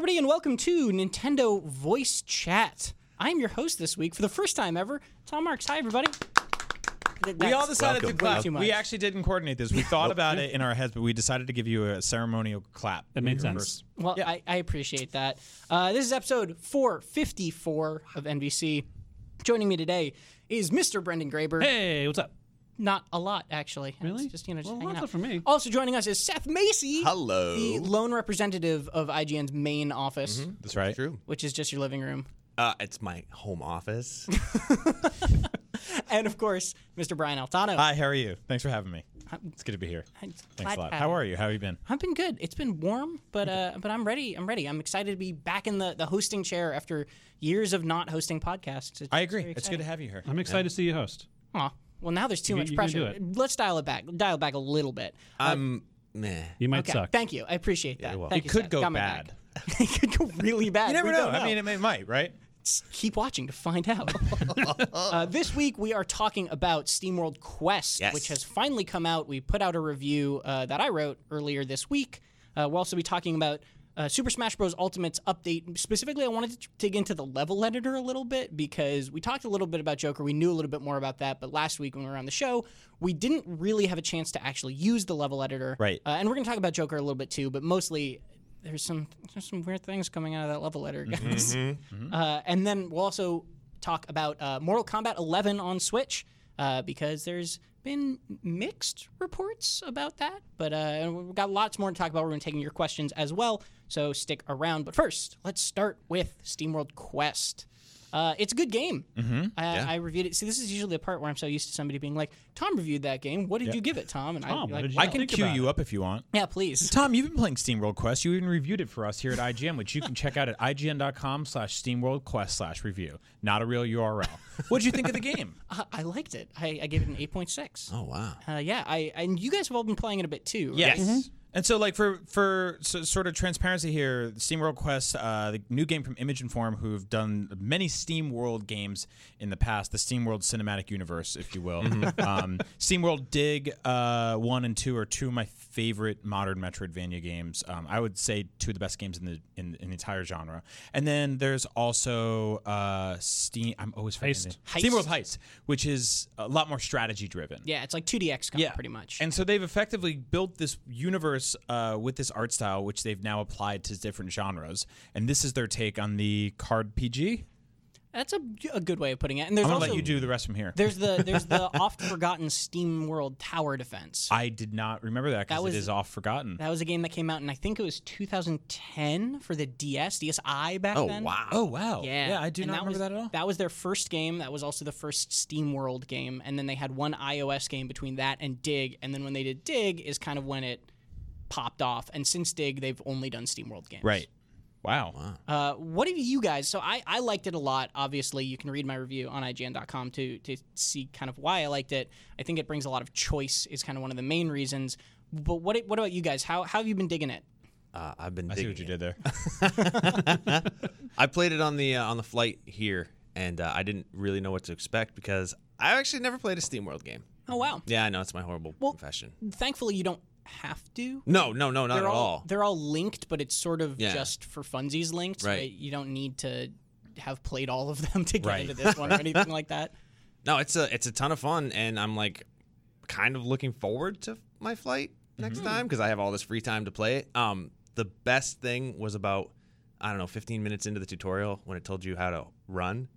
everybody, and welcome to Nintendo Voice Chat. I'm your host this week for the first time ever, Tom Marks. Hi, everybody. We all decided Welcome. to clap. Too much. We actually didn't coordinate this. We thought about it in our heads, but we decided to give you a ceremonial clap. That made sense. Well, I, I appreciate that. Uh, this is episode 454 of NVC. Joining me today is Mr. Brendan Graeber. Hey, what's up? Not a lot, actually. Really? It's just you know, just Well, hanging out. for me. Also joining us is Seth Macy. Hello. The lone representative of IGN's main office, Mm-hmm. That's right. True. which is just your living room. Uh, it's my home office. And of course, Mr. Brian Altano. Hi, how are you? Thanks for having me. It's good to be here. I'm Thanks glad a lot. to have How are you? How have you been? I've been good. It's been warm, but uh, but I'm ready. I'm ready. I'm excited to be back in the, the hosting chair after years of not hosting podcasts. It's, I agree. It's good to have you here. I'm excited to see you host. Aw. Well, now there's too You- much you can pressure. do Let's dial it back. Dial it back a little bit. I'm meh. You might Okay. suck. Thank you. I appreciate that. you're welcome. Thank It you, could Seth. go Got my bad. back. it could go really bad. You never We know. don't I mean, it, it might, right? keep watching to find out. uh, this week we are talking about SteamWorld Quest, Yes. which has finally come out. We put out a review uh, that I wrote earlier this week. Uh, we'll also be talking about uh, Super Smash Bros. Ultimate's update. Specifically, I wanted to dig into the level editor a little bit because we talked a little bit about Joker. We knew a little bit more about that, but last week when we were on the show, we didn't really have a chance to actually use the level editor. Right. Uh, and we're going to talk about Joker a little bit too, but mostly there's some there's some weird things coming out of that level editor, guys. Uh, and then we'll also talk about uh, Mortal Kombat 11 on Switch uh, because there's been mixed reports about that. But uh, we've got lots more to talk about. We're going to taking your questions as well, so stick around. But first, let's start with SteamWorld Quest. Uh, it's a good game. Mm-hmm. I, I reviewed it. See, this is usually the part where I'm so used to somebody being like, "Tom reviewed that game. What did you give it, Tom?" And Tom, I, what like, did you I can think cue you it. up if you want. Yeah, please. Tom, you've been playing SteamWorld Quest. You even reviewed it for us here at IGN, which you can check out at ign.com slash SteamWorldQuest slash review. Not a real URL. what did you think of the game? I, I liked it. I, I gave it an 8.6. Oh wow. Uh, yeah, I and you guys have all been playing it a bit too. Right? Yes. And so, like for for so, sort of transparency here, SteamWorld Quest, uh, the new game from Image and Form, who've done many SteamWorld games in the past, the SteamWorld cinematic universe, if you will. um, SteamWorld Dig uh, one and two are two of my favorite modern Metroidvania games. Um, I would say two of the best games in the in, in the entire genre. And then there's also uh, Steam. I'm always forgetting Heist. the- SteamWorld Heist, which is a lot more strategy driven. Yeah, it's like 2D XCOM pretty much. And so they've effectively built this universe uh, with this art style, which they've now applied to different genres. And this is their take on the card PG. That's a, a good way of putting it. And there's I'm gonna also let you do the rest from here. there's the there's the oft forgotten Steam World Tower Defense. I did not remember that That because was- it is off forgotten. that was a game that came out in I think it was 2010 for the DS, DSi back Oh then. Oh wow. oh wow! Yeah, I do and not remember was, that at all. That was their first game. That was also the first Steam World game, and then they had one iOS game between that and Dig. And then when they did Dig, is kind of when it popped off. And since Dig, they've only done Steam World games. Right. Wow. Uh, what have you guys? So I, I liked it a lot. Obviously, you can read my review on IGN.com to to see kind of why I liked it. I think it brings a lot of choice. Is kind of one of the main reasons. But what what about you guys? How how have you been digging it? Uh, I've been. I see digging what you it. did there. I played it on the uh, on the flight here, and uh, I didn't really know what to expect because I actually never played a SteamWorld game. Oh wow! Yeah, I know it's my horrible confession. Thankfully, you don't have to. No, no, no, not they're at all, all. They're all linked, but it's sort of Yeah. just for funsies linked. Right. You don't need to have played all of them to get Right. into this one or anything like that. No, it's a it's a ton of fun, and I'm like kind of looking forward to my flight next Mm-hmm. time because I have all this free time to play it. Um, the best thing was about I don't know 15 minutes into the tutorial when it told you how to run.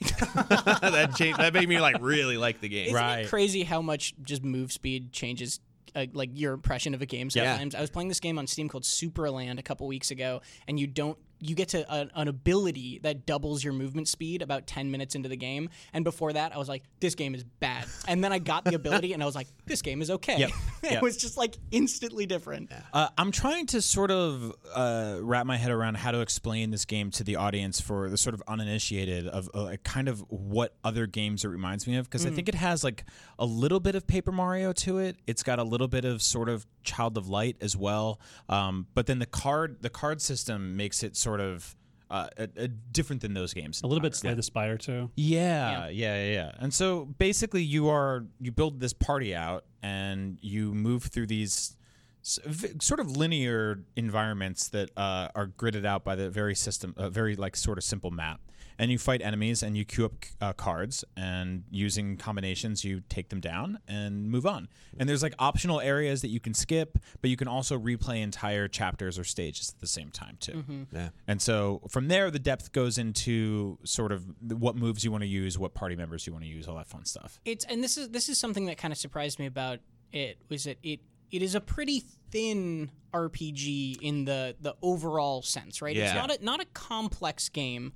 that changed. That made me like really like the game. Isn't Right. it crazy how much just move speed changes uh, like your impression of a game Yeah. sometimes? I was playing this game on Steam called Superland a couple weeks ago, and you don't you get to a, an ability that doubles your movement speed about 10 minutes into the game. And before that i was like this game is bad. And then i got the ability and i was like this game is okay. Yep. it Yep. was just like instantly different. Uh, I'm trying to sort of uh, wrap my head around how to explain this game to the audience for the sort of uninitiated of uh, kind of what other games it reminds me of. Because I think it has like a little bit of Paper Mario to it. It's got a little bit of sort of Child of Light as well, um, but then the card the card system makes it sort of. Uh, a, a different than those games. A little bit Slay the Spire too. Yeah, yeah, yeah, yeah. And so basically, you are you build this party out, and you move through these sort of linear environments that uh, are gridded out by the very system, a very like sort of simple map. And you fight enemies and you queue up uh, cards, and using combinations, you take them down and move on. And there's like optional areas that you can skip, but you can also replay entire chapters or stages at the same time too. Yeah. And so from there, the depth goes into sort of what moves you want to use, what party members you want to use, all that fun stuff. it's and this is this is something that kind of surprised me about it was that it it is a pretty thin RPG in the the overall sense, right? Yeah. It's not a not a complex game.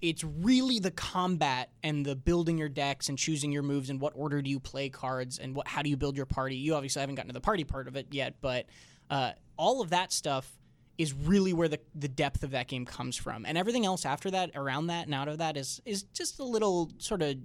It's really the combat and the building your decks and choosing your moves and what order do you play cards and what how do you build your party. You obviously haven't gotten to the party part of it yet, but uh, all of that stuff is really where the, the depth of that game comes from. And everything else after that, around that and out of that is is just a little sort of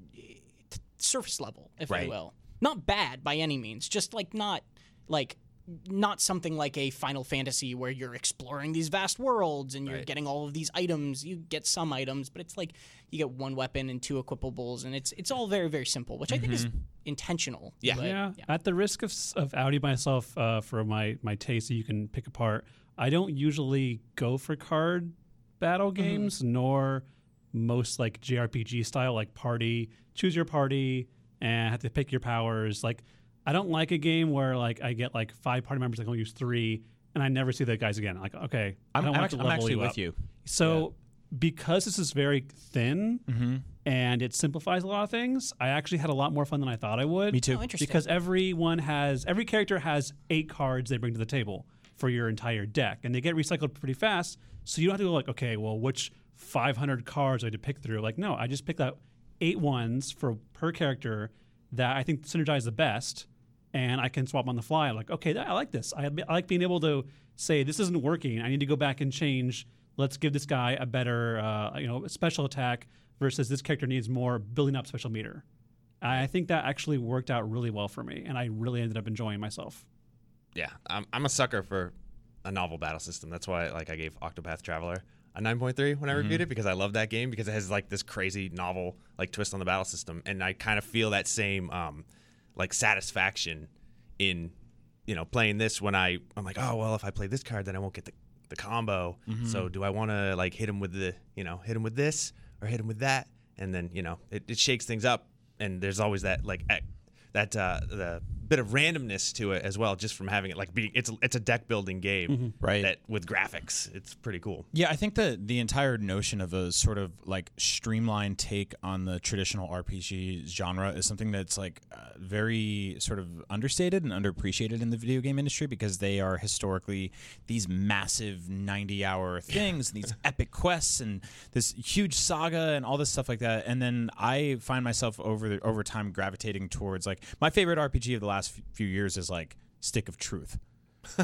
surface level, if I Right. will. Not bad by any means, just like not like not something like a Final Fantasy where you're exploring these vast worlds and you're Right. getting all of these items. You get some items, but it's like you get one weapon and two equipables, and it's it's all very very simple, which I think is intentional. Yeah. but- yeah, At the risk of, of outing myself uh, for my, my taste that you can pick apart, I don't usually go for card battle games, nor most like JRPG style, like party, choose your party and have to pick your powers. Like, I don't like a game where like I get like five party members, I can only use three, and I never see the guys again. Like, okay, I I'm, don't I'm actually, to I'm actually you with up. you. So because this is very thin Mm-hmm. and it simplifies a lot of things, I actually had a lot more fun than I thought I would. Me too. Oh, interesting. Because everyone has every character has eight cards they bring to the table for your entire deck, and they get recycled pretty fast. So you don't have to go like, okay, well, which 500 cards I have to pick through? Like, no, I just picked out eight ones for per character that I think synergize the best, and I can swap on the fly. I'm like, okay, I like this. I, I like being able to say this isn't working. I need to go back and change. Let's give this guy a better, uh, you know, special attack versus this character needs more building up special meter. I think that actually worked out really well for me, and I really ended up enjoying myself. Yeah, I'm, I'm a sucker for a novel battle system. That's why like I gave Octopath Traveler a 9.3 when I reviewed it because I love that game because it has like this crazy novel like twist on the battle system, and I kind of feel that same um, like satisfaction in you know playing this when I I'm like oh well if I play this card then I won't get the the combo. Mm-hmm. So do I want to like hit him with the you know hit him with this or hit him with that, and then you know it, it shakes things up, and there's always that like that uh, the bit of randomness to it as well, just from having it like being it's it's a deck building game, Right. That with graphics, it's pretty cool. Yeah, I think that the entire notion of a sort of like streamlined take on the traditional RPG genre is something that's like uh, very sort of understated and underappreciated in the video game industry because they are historically these massive 90 hour things, and these epic quests and this huge saga and all this stuff like that. And then I find myself over the, over time gravitating towards like my favorite RPG of the last few years is like Stick of Truth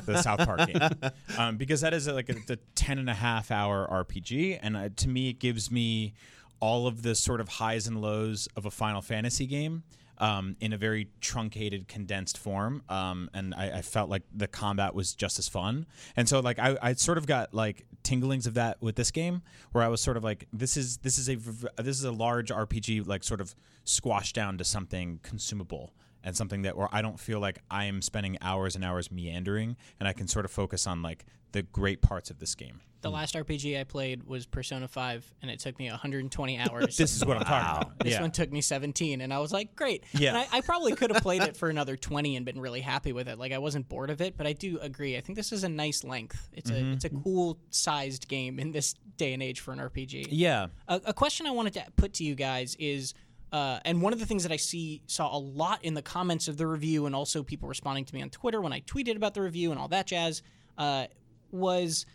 the South Park game, um, because that is like a, the 10 and a half hour RPG, and uh, to me, it gives me all of the sort of highs and lows of a Final Fantasy game. Um, in a very truncated, condensed form, um, and I, I felt like the combat was just as fun. And so, like, I, I sort of got like tinglings of that with this game, where I was sort of like, this is this is a this is a large RPG, like sort of squashed down to something consumable and something that where I don't feel like I am spending hours and hours meandering, and I can sort of focus on like the great parts of this game. The last RPG I played was Persona 5, and it took me 120 hours. This is what I'm talking about. This yeah. one took me 17, and I was like, great. Yeah. And I, I probably could have played it for another 20 and been really happy with it. Like, I wasn't bored of it, but I do agree. I think this is a nice length. It's Mm-hmm. a it's a cool sized game in this day and age for an RPG. yeah. A, a question I wanted to put to you guys is, uh, and one of the things that I see saw a lot in the comments of the review, and also people responding to me on Twitter when I tweeted about the review and all that jazz, uh, was,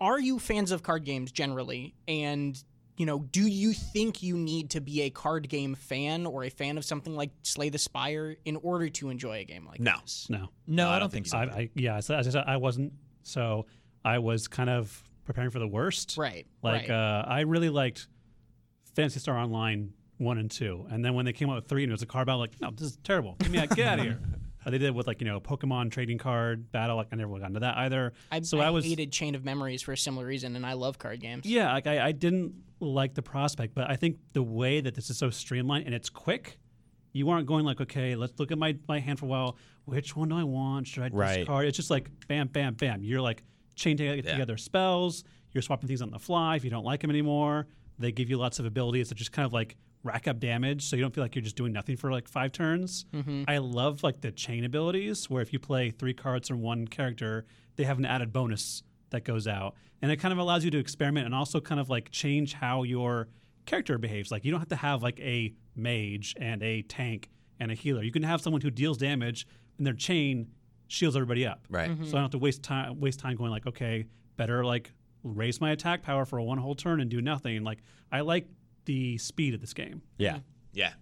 are you fans of card games generally? And you know, do you think you need to be a card game fan or a fan of something like Slay the Spire in order to enjoy a game like No. this? No, No, no, I, don't think so. I, I yeah, so as I said, I wasn't. So I was kind of preparing for the worst. Right. Like right. uh, I really liked Phantasy Star Online one and two, and then when they came out with three and it was a card battle, like no, this is terrible. Get me out, get out of here. Uh, they did it with like you know Pokemon trading card battle. Like I never got into that either. I, so I, I, was hated Chain of Memories for a similar reason, and I love card games. yeah, like I, I didn't like the prospect, but I think the way that this is so streamlined and it's quick, you aren't going like, okay, let's look at my, my hand for a while. which one do I want? Should I Right. discard? It's just like bam, bam, bam. You're like chain together, together spells. You're swapping things on the fly. If you don't like them anymore, they give you lots of abilities that just kind of like rack up damage, so you don't feel like you're just doing nothing for like five turns. Mm-hmm. I love like the chain abilities, where if you play three cards from one character, they have an added bonus that goes out, and it kind of allows you to experiment and also kind of like change how your character behaves. Like you don't have to have like a mage and a tank and a healer. You can have someone who deals damage and their chain shields everybody up. Right. Mm-hmm. So I don't have to waste time waste time going like, okay, better like raise my attack power for a one whole turn and do nothing. Like I like the speed of this game. Yeah. Yeah.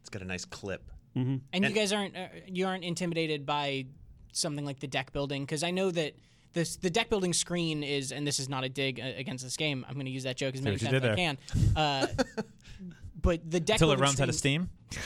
It's got a nice clip. And, you guys aren't uh, you aren't intimidated by something like the deck building because I know that this the deck building screen is and this is not a dig uh, against this game. I'm going to use that joke as many times as I can. Uh, but the deck Till it building runs out of steam.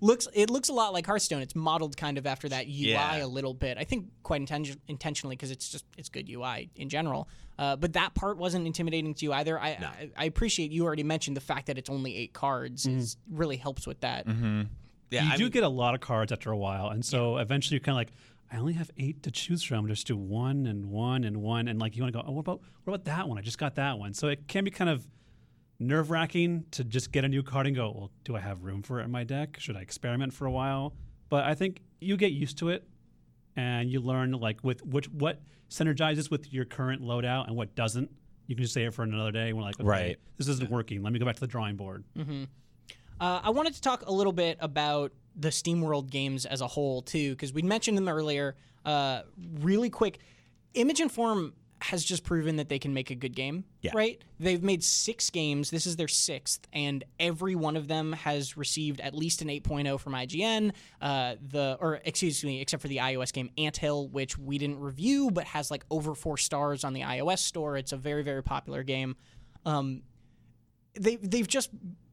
looks it looks a lot like Hearthstone. It's modeled kind of after that UI Yeah. a little bit. I think quite inten- intentionally because it's just it's good UI in general. Uh, but that part wasn't intimidating to you either. I, I I appreciate you already mentioned the fact that it's only eight cards is really helps with that. Yeah. you I do mean, get a lot of cards after a while, and so eventually you're kind of like, I only have eight to choose from. Just do one and one and one, and like you want to go, oh, what about what about that one? I just got that one. So it can be kind of nerve wracking to just get a new card and go, well, do I have room for it in my deck? Should I experiment for a while? But I think you get used to it, and you learn like with which what synergizes with your current loadout and what doesn't. You can just save it for another day. We're like, okay, Right. this isn't working. Let me go back to the drawing board. Uh, I wanted to talk a little bit about the SteamWorld games as a whole too, because we mentioned them earlier. Uh, really quick, Image and Form has just proven that they can make a good game. Yeah. Right? They've made six games. This is their sixth, and every one of them has received at least an 8.0 from IGN. Uh, the or excuse me, except for the iOS game Anthill, which we didn't review, but has like over four stars on the iOS store. It's a very very popular game. Um, they they've just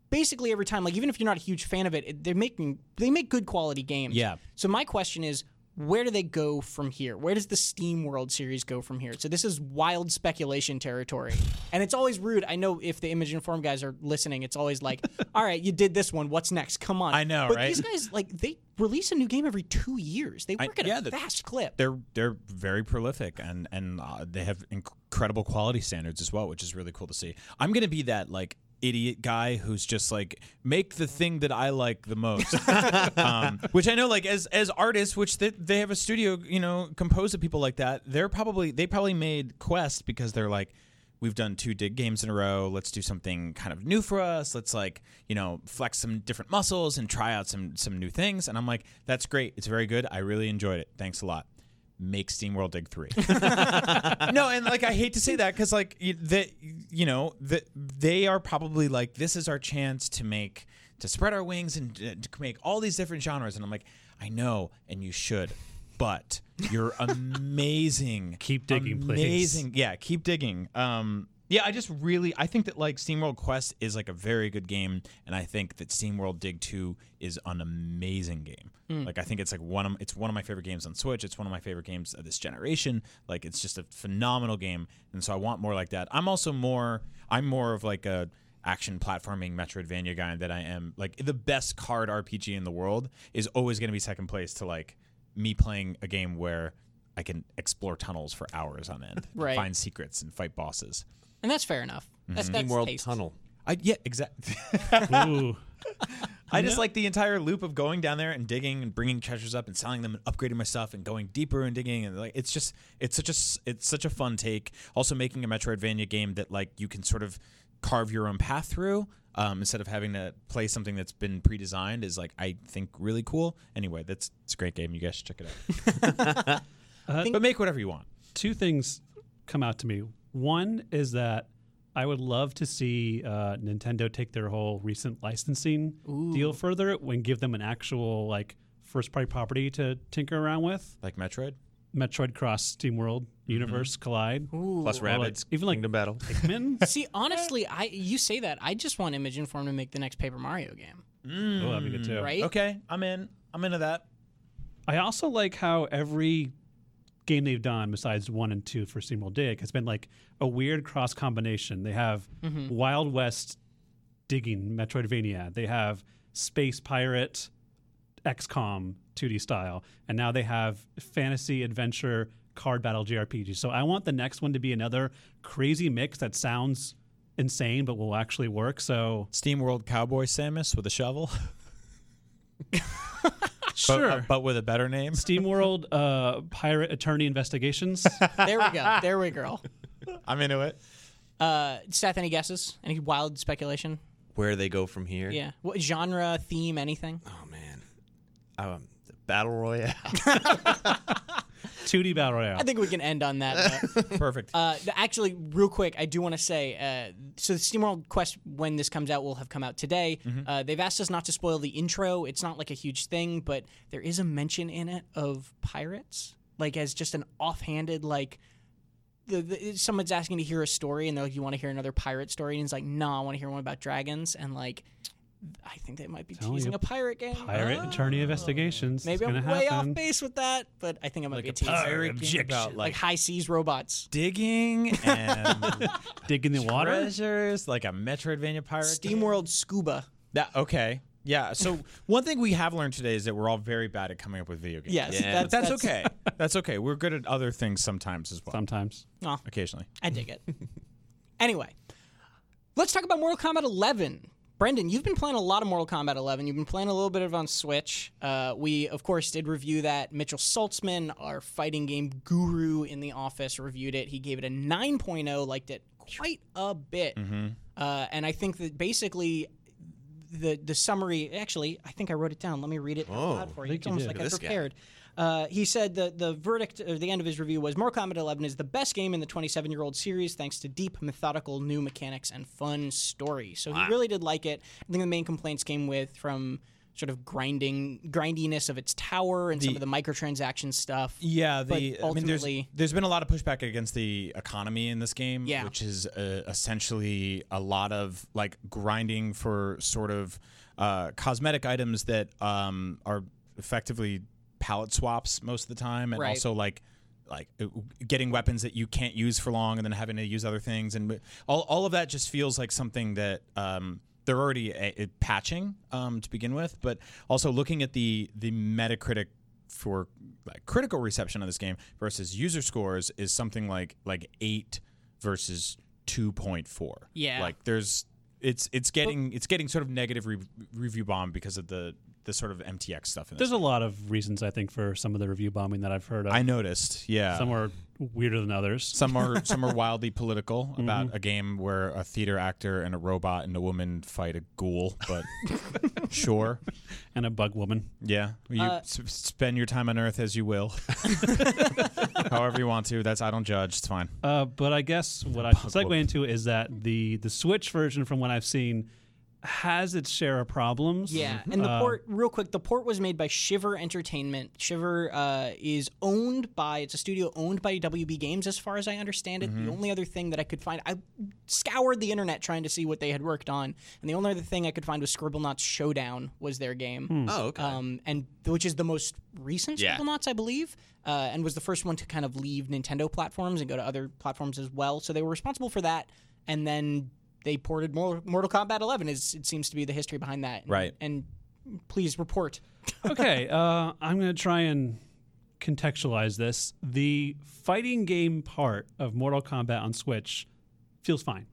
basically every time like even if you're not a huge fan of it, it they're making they make good quality games Yeah. so my question is where do they go from here? Where does the steam world series go from here? So this is wild speculation territory. And it's always rude. I know if the Image and Form guys are listening it's always like all right you did this one. What's next? Come on. I know, but right? these guys like they release a new game every two years. They work at yeah, a fast clip. They're they're very prolific and and uh, they have incredible quality standards as well, which is really cool to see. I'm gonna be that like idiot guy who's just like make the thing that I like the most, um, which I know like as as artists, which they, they have a studio you know composed of people like that. They're probably they probably made Quest because they're like. We've done two dig games in a row. Let's do something kind of new for us. Let's like, you know, flex some different muscles and try out some some new things. And I'm like, that's great. It's very good. I really enjoyed it. Thanks a lot make SteamWorld Dig 3. no, and like I hate to say that cuz like you, the you know, the, they are probably like this is our chance to make to spread our wings and uh, to make all these different genres and I'm like I know and you should. But you're amazing. Keep digging, please. amazing. Yeah, keep digging. Um yeah, I just really I think that like SteamWorld Quest is like a very good game and I think that SteamWorld Dig 2 is an amazing game. Hmm. Like I think it's like one of it's one of my favorite games on Switch. It's one of my favorite games of this generation. Like it's just a phenomenal game and so I want more like that. I'm also more I'm more of like a action platforming Metroidvania guy that I am like the best card RPG in the world is always going to be second place to like me playing a game where I can explore tunnels for hours on end, Right. find secrets and fight bosses. And that's fair enough that's, that's Steam World taste. Tunnel. I yeah, exactly. Ooh. I just like the entire loop of going down there and digging and bringing treasures up and selling them and upgrading my stuff and going deeper and digging and like it's just it's such a s- it's such a fun take. Also making a Metroidvania game that like you can sort of carve your own path through um, instead of having to play something that's been pre-designed is like I think really cool. Anyway, that's it's a great game. You guys should check it out. but make whatever you want. two things come out to me. One is that I would love to see uh, Nintendo take their whole recent licensing deal further and give them an actual like first party property to tinker around with. Like Metroid. Metroid Cross Steam World Universe Collide. Plus Or, like, rabbits. even like Kingdom Battle. Pikmin. see honestly i you say that i just want Image and Form to make the next paper mario game oh, that'd be good too. right Okay, I'm in. I'm into that. I also like how every game they've done besides one and two for SteamWorld Dig has been like a weird cross combination. They have mm-hmm. Wild West digging Metroidvania. They have Space Pirate XCOM 2D style, and now they have fantasy adventure card battle JRPG. So I want the next one to be another crazy mix that sounds insane but will actually work. So Steam World Cowboy Samus with a shovel, sure. but, uh, but with a better name. SteamWorld uh, Pirate Attorney Investigations. There we go. There we go. I'm into it. Uh, Seth, any guesses? Any wild speculation? Where they go from here? Yeah. What genre, theme, anything? Oh man. Um, battle royale. 2D Battle Royale. I think we can end on that. note. Perfect. Uh, th- actually, real quick, I do want to say uh, so the SteamWorld Quest, when this comes out, will have come out today. Uh, they've asked us not to spoil the intro. It's not like a huge thing, but there is a mention in it of pirates, like as just an offhanded, like. The, the, someone's asking to hear a story, and they're like, "You want to hear another pirate story?" And he's like, "No, I want to hear one about dragons." And like, I think they might be Telling teasing you, a pirate game. Pirate Oh. Attorney Investigations. Maybe it's I'm gonna way off base with that, but I think I might like be a a pirate game objection. about like like high seas robots. digging and Dig in the water. treasures, like a Metroidvania pirate. game. SteamWorld Scuba. That okay. Yeah. So one thing we have learned today is that we're all very bad at coming up with video games. Yes, Yeah. But that's, okay. That's okay. We're good at other things sometimes as well. Sometimes. Oh, Occasionally. I dig it. anyway, let's talk about Mortal Kombat 11. Brendan, you've been playing a lot of Mortal Kombat 11. You've been playing a little bit of on Switch. Uh, we, of course, did review that. Mitchell Saltzman, our fighting game guru in the office, reviewed it. He gave it a 9.0, liked it quite a bit. Uh, and I think that basically the the summary actually I think I wrote it down. Let me read it out Oh, loud for you. It's almost did. like I This guy. Uh, he said the the verdict of the end of his review was Mortal Kombat 11 is the best game in the 27 year old series thanks to deep methodical new mechanics and fun story. So he really did like it. I think the main complaints came with from sort of grinding grindiness of its tower and some of the microtransaction stuff. Yeah, But the I mean, there's there's been a lot of pushback against the economy in this game, Yeah. which is uh, essentially a lot of like grinding for sort of uh, cosmetic items that um, are effectively palette swaps most of the time, and Right. also like like uh, getting weapons that you can't use for long, and then having to use other things, and all all of that just feels like something that. Um, they're already uh, patching um, to begin with, but also looking at the the Metacritic for like critical reception of this game versus user scores is something like like eight versus two point four. Yeah. like there's it's it's getting it's getting sort of negative re- review bomb because of the the sort of MTX stuff in this. There's a lot of reasons, I think, for some of the review bombing that I've heard of. I noticed, yeah. Some are weirder than others. Some are some are wildly political Mm-hmm. about a game where a theater actor and a robot and a woman fight a ghoul. But sure, and a bug woman. yeah, you Uh, s- spend your time on Earth as you will, however you want to. That's I don't judge. It's fine. Uh, but I guess what I should segue woman. into is that the the Switch version, from what I've seen, has its share of problems. Yeah, and the Uh, port, real quick, the port was made by Shiver Entertainment. Shiver uh, is owned by, it's a studio owned by WB Games, as far as I understand it. The only other thing that I could find, I scoured the internet trying to see what they had worked on, and the only other thing I could find was Scribblenauts Showdown was their game, Oh, okay. um, and which is the most recent Yeah. Scribblenauts, I believe, uh, and was the first one to kind of leave Nintendo platforms and go to other platforms as well. So they were responsible for that, and then they ported Mor- Mortal Kombat 11. Is it seems to be the history behind that, Right. And please report. okay, uh, I'm going to try and contextualize this. The fighting game part of Mortal Kombat on Switch feels fine.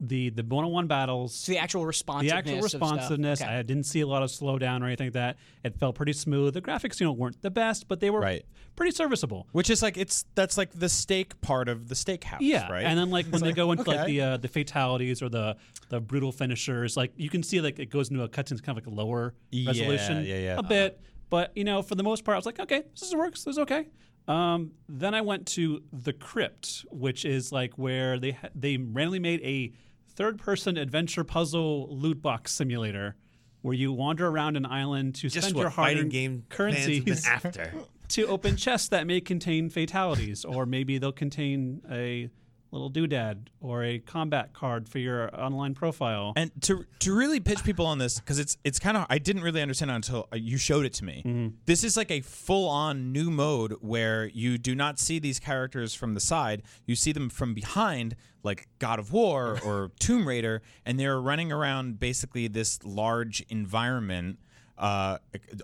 The the one-on-one battles, So the actual responsiveness, the responsiveness. actual of stuff. responsiveness, Okay. I didn't see a lot of slowdown or anything like that. It felt pretty smooth. The graphics, you know, weren't the best, but they were Right. pretty serviceable. Which is like it's that's like the steak part of the steakhouse, Yeah, right? and then like when they like, go into like the uh, the fatalities or the the brutal finishers, like you can see like it goes into a cutscene's kind of like a lower Yeah, resolution, yeah, yeah. a bit. But you know, for the most part, I was like, okay, this works. This is okay. Um, then I went to the crypt, which is like where they ha- they randomly made a third person adventure puzzle loot box simulator. Where you wander around an island to Just spend your fighting hard-earned game currencies fans have been after. to open chests that may contain fatalities, or maybe they'll contain a little doodad or a combat card for your online profile. And to to really pitch people on this because it's it's kind of I didn't really understand until uh, you showed it to me. Mm-hmm. This is like a full on new mode where you do not see these characters from the side; you see them from behind, like God of War or Tomb Raider, and they're running around basically this large environment. uh,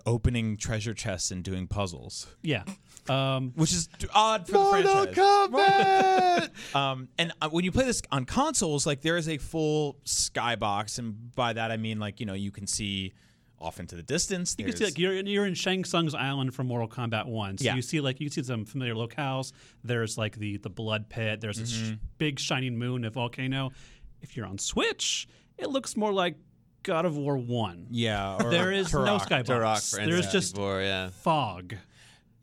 opening treasure chests and doing puzzles, Yeah. Um, which is odd for Mortal the franchise. Kombat. Um, and uh, when you play this on consoles, like there is a full skybox, and by that I mean like you know you can see off into the distance. You can see like you're you're in Shang Tsung's island from Mortal Kombat One. So Yeah. you see like you see some familiar locales. There's like the the blood pit. There's this Mm-hmm. sh- big shining moon, a volcano. If you're on Switch, it looks more like God of War One. yeah, or There is no skybox. Turok for There's N64, just yeah. fog.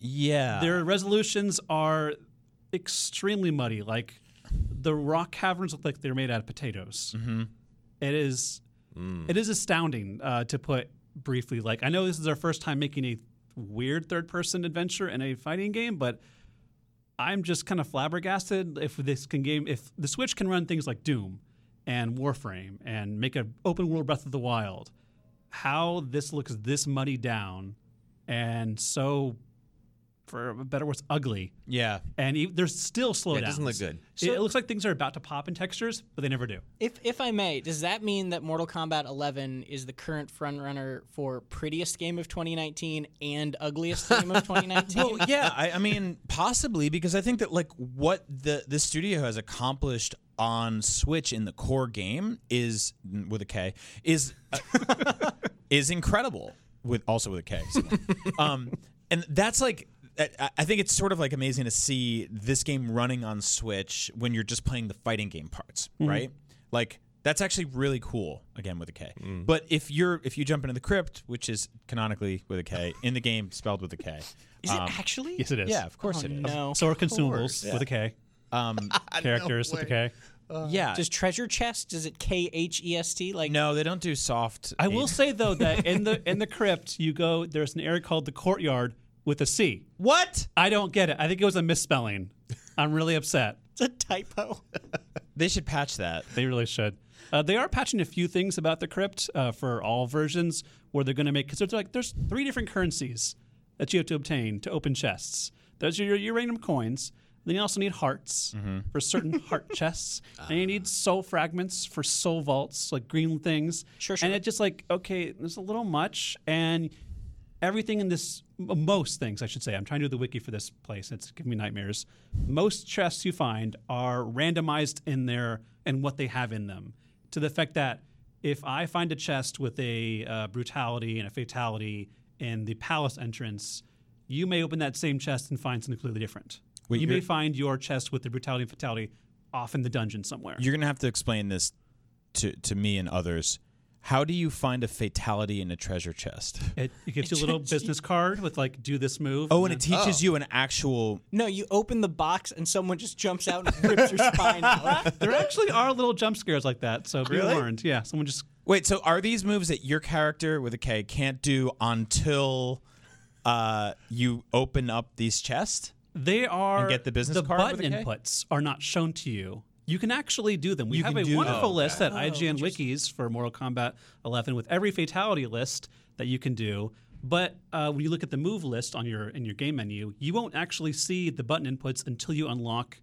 Yeah, Their resolutions are extremely muddy. Like the rock caverns look like they're made out of potatoes. Mm-hmm. is it is astounding uh, to put briefly. Like I know this is our first time making a weird third person adventure in a fighting game, but I'm just kind of flabbergasted if this can game if the Switch can run things like Doom and Warframe and make an open world Breath of the Wild. How this looks this muddy down and so for a better words ugly yeah. and e- there's still slowdowns. Yeah, it doesn't look good. It, it looks like things are about to pop in textures, but they never do. If if I may, does that mean that Mortal Kombat 11 is the current frontrunner for prettiest game of 2019 and ugliest game of 2019? well, yeah, I, I mean, possibly because I think that like what the the studio has accomplished on Switch in the core game is with a K is uh, is incredible. With also with a K, so. um, and that's like. I- I think it's sort of like amazing to see this game running on Switch when you're just playing the fighting game parts, mm-hmm. right? Like that's actually really cool. Again with a K. Mm. But if you're if you jump into the crypt, which is canonically with a K in the game spelled with a K, is it um, actually? Yes, it is. yeah, of course Oh, it is. no. So are consumables with a K. Um, Characters with a K. Uh, yeah. Does treasure chest? Does it K H E S T? Like no, they don't do soft. I will say though that in the in the crypt you go there's an area called the courtyard with a C. What? I don't get it. I think it was a misspelling. I'm really upset. it's a typo. They should patch that. They really should. Uh, they are patching a few things about the crypt uh, for all versions, where they're going to make because there's like there's three different currencies that you have to obtain to open chests. There's your uranium coins. Then you also need hearts for certain heart chests, and you need soul fragments for soul vaults, like green things. Sure, sure. And it's just like okay, there's a little much, and everything in this most things i should say i'm trying to do the wiki for this place it's giving me nightmares. Most chests you find are randomized in their and what they have in them to the effect that if i find a chest with a uh, brutality and a fatality in the palace entrance you may open that same chest and find something completely different. Wait, you may find your chest with the brutality and fatality off in the dungeon somewhere. You're gonna have to explain this to to me and others. How do you find a fatality in a treasure chest? it, it gives you a little business card with like do this move Oh, and it then- teaches you an actual. No, you open the box and someone just jumps out and rips your spine out. There actually are little jump scares like that, so be Really? warned. Yeah, someone just Wait, so are these moves that your character with a K can't do until uh, you open up these chests? they are get the business the card with button a K? inputs are not shown to you. You can actually do them. We You have a wonderful them. list at IGN Wikis for Mortal Kombat 11 with every fatality list that you can do. But uh, when you look at the move list on your in your game menu, you won't actually see the button inputs until you unlock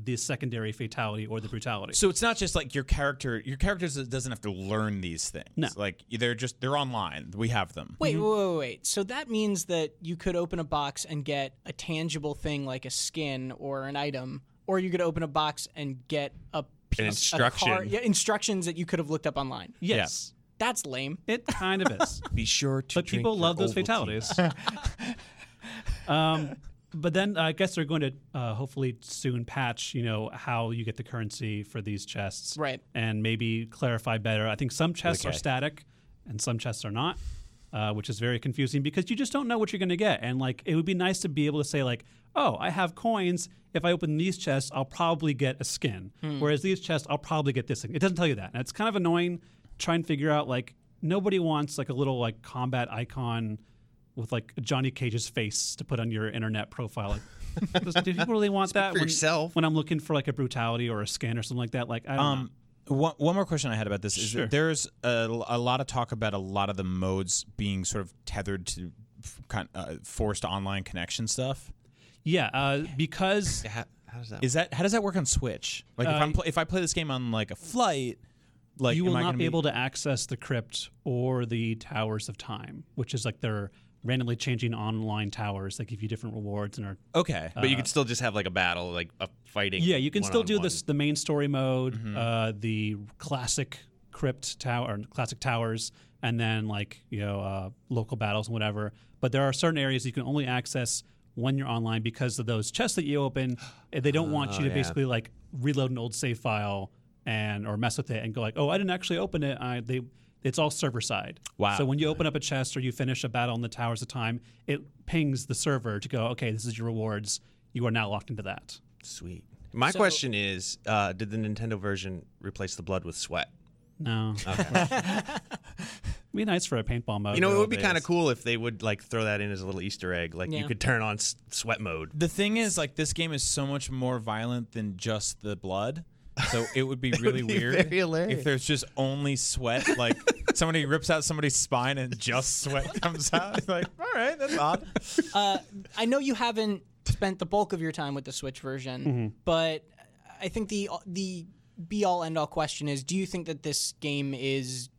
the secondary fatality or the brutality. So it's not just like your character. Your character does- doesn't have to learn these things. No. like they're just they're online. We have them. Wait, wait, wait, wait. So that means that you could open a box and get a tangible thing like a skin or an item, or you could open a box and get a piece, a instruction. card- yeah, instructions that you could have looked up online. yes, That's lame. it kind of is. Be sure to. but people love those fatalities. um, but then I guess they're going to uh, hopefully soon patch, you know, how you get the currency for these chests, Right. And maybe clarify better. I think some chests are static, and some chests are not, uh, which is very confusing because you just don't know what you're going to get. And like, it would be nice to be able to say like, oh, I have coins. If I open these chests, I'll probably get a skin. Whereas these chests, I'll probably get this thing. It doesn't tell you that, and it's kind of annoying. Try and figure out like nobody wants like a little like combat icon with like Johnny Cage's face to put on your internet profile. Like, does- do people really want that for when, yourself. when I'm looking for like a brutality or a skin or something like that? Like, I don't Um, one, one more question I had about this is Sure. there's a, a lot of talk about a lot of the modes being sort of tethered to f- kind uh, forced online connection stuff. Know. Yeah, uh, because How, how does that? Is that how does that work on Switch? Like if Uh, I'm pl- if I play this game on like a flight, Like, you will am I not gonna be able to access the crypt or the towers of time, which is like their randomly changing online towers that give you different rewards and are Okay. But you could still just have like a battle, like a fighting. yeah you can still do this the main story mode Mm-hmm. uh, the classic crypt tower or classic towers and then like you know uh, local battles and whatever but there are certain areas you can only access when you're online because of those chests that you open eh, they don't want you to yeah. basically like reload an old save file and or mess with it and go like oh i didn't actually open it I, they it's all server side Wow. so when you open up a chest or you finish a battle in the towers of time it pings the server to go okay this is your rewards you are now locked into that Sweet. My So- question is, uh, did the Nintendo version replace the blood with sweat? No. be nice for a paintball mode. You know, it would be kind of cool if they would like throw that in as a little Easter egg. Like Yeah. you could turn on s- sweat mode. The thing is, like, this game is so much more violent than just the blood. So it would be really be weird very hilarious. if there's just only sweat. Like somebody rips out somebody's spine and just sweat comes out. It's like, all right, that's odd. Uh, I know you haven't spent the bulk of your time with the Switch version, Mm-hmm. but I think the the be all end all question is: Do you think that this game is?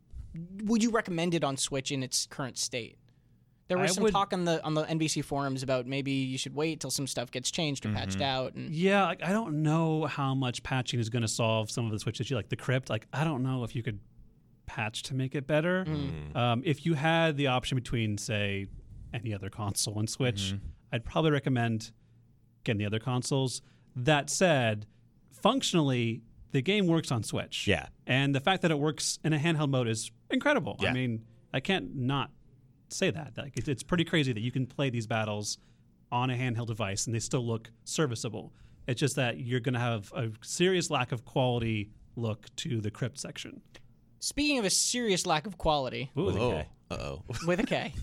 Would you recommend it on Switch in its current state? There was I some would- talk on the on the NVC forums about maybe you should wait till some stuff gets changed or patched mm-hmm. out. And Yeah, like, I don't know how much patching is going to solve some of the Switch issues, like the crypt. Like, I don't know if you could patch to make it better. Mm. Mm. Um, if you had the option between, say, any other console and Switch, mm-hmm. I'd probably recommend getting the other consoles. That said, functionally, the game works on Switch. Yeah. And the fact that it works in a handheld mode is incredible. Yeah. I mean, I can't not say that. Like, it's, it's pretty crazy that you can play these battles on a handheld device and they still look serviceable. It's just that you're going to have a serious lack of quality look to the crypt section. speaking of a serious lack of quality Ooh, Okay. Uh oh. with a K.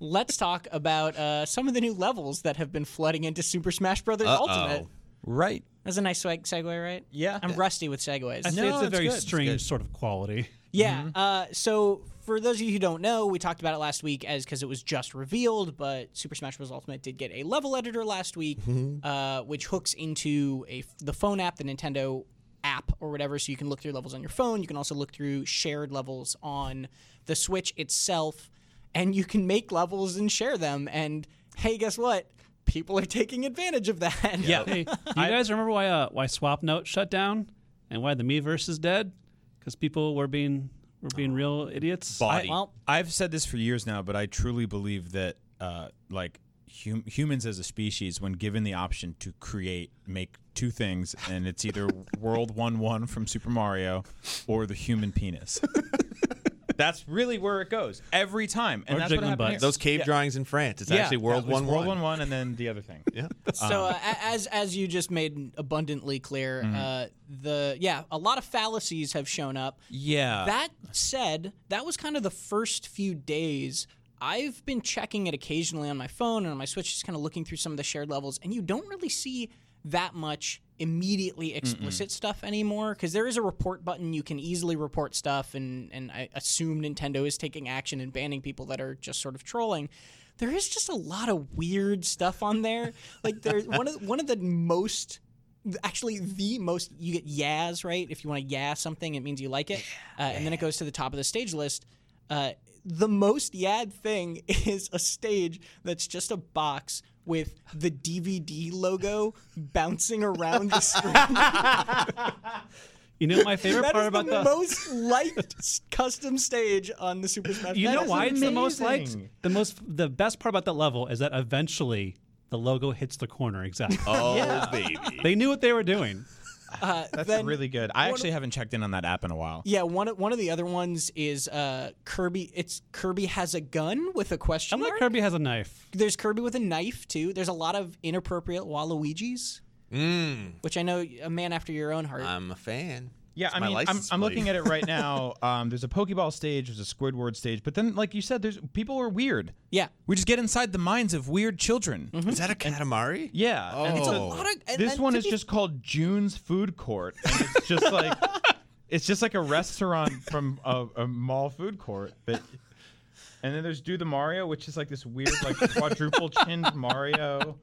Let's talk about uh, some of the new levels that have been flooding into Super Smash Bros. Ultimate. Right. That's a nice swag- segue, right? Yeah. I'm rusty with segues. I think No, it's a it's very good. It's strange sort of quality. Yeah. Uh, so for those of you who don't know, we talked about it last week as because it was just revealed, but Super Smash Bros. Ultimate did get a level editor last week, uh, which hooks into a the phone app, the Nintendo app or whatever, so you can look through levels on your phone. You can also look through shared levels on the Switch itself, and you can make levels and share them. And hey, guess what? People are taking advantage of that. Yeah. Hey, do you guys remember why uh, why Swapnote shut down and why the Miiverse is dead? Because people were being were being real idiots. Body. Well, I've said this for years now, but I truly believe that, uh, like, hum- humans as a species, when given the option to create, make two things, and it's either World 1 1 from Super Mario or the human penis. that's really where it goes every time. And Or that's what jiggling happened butts. Those cave Yeah. drawings in France. It's Yeah, actually World that was One World One. 1 1 and then the other thing. Yeah. So uh, a- as as you just made abundantly clear, Mm-hmm. uh, the yeah, a lot of fallacies have shown up. Yeah. That said, that was kind of the first few days. I've been checking it occasionally on my phone and on my Switch, just kind of looking through some of the shared levels, and you don't really see that much immediately explicit stuff anymore because there is a report button. You can easily report stuff and and I assume Nintendo is taking action and banning people that are just sort of trolling. There is just a lot of weird stuff on there. Like there's one of one of the most actually the most you get yas right? If you want to yeah something it means you like it. Uh, and then it goes to the top of the stage list. Uh, the most yad thing is a stage that's just a box with the DVD logo bouncing around the screen. You know my favorite That part is about the, the, most liked custom stage on the Super Smash. Bros. You That know is why it's the most liked? The most the best part about that level is that eventually the logo hits the corner exactly. Oh baby. they knew what they were doing. Uh, That's then- really good. I one actually haven't checked in on that app in a while. Yeah, one of, one of the other ones is uh, Kirby. It's Kirby has a gun with a question I'm like mark. Kirby has a knife. There's Kirby with a knife too. There's a lot of inappropriate Waluigi's, Mm, which I know a man after your own heart. I'm a fan. Yeah, It's I mean, I'm, I'm looking at it right now. Um, there's a Pokeball stage, there's a Squidward stage, but then, like you said, there's people are weird. yeah, We just get inside the minds of weird children. Is that a Katamari? Yeah, and it's a Oh. lot of. And, this and one is be- just called June's Food Court, and it's just like it's just like a restaurant from a, a mall food court. That, and then there's Do the Mario, which is like this weird, like quadruple chinned Mario.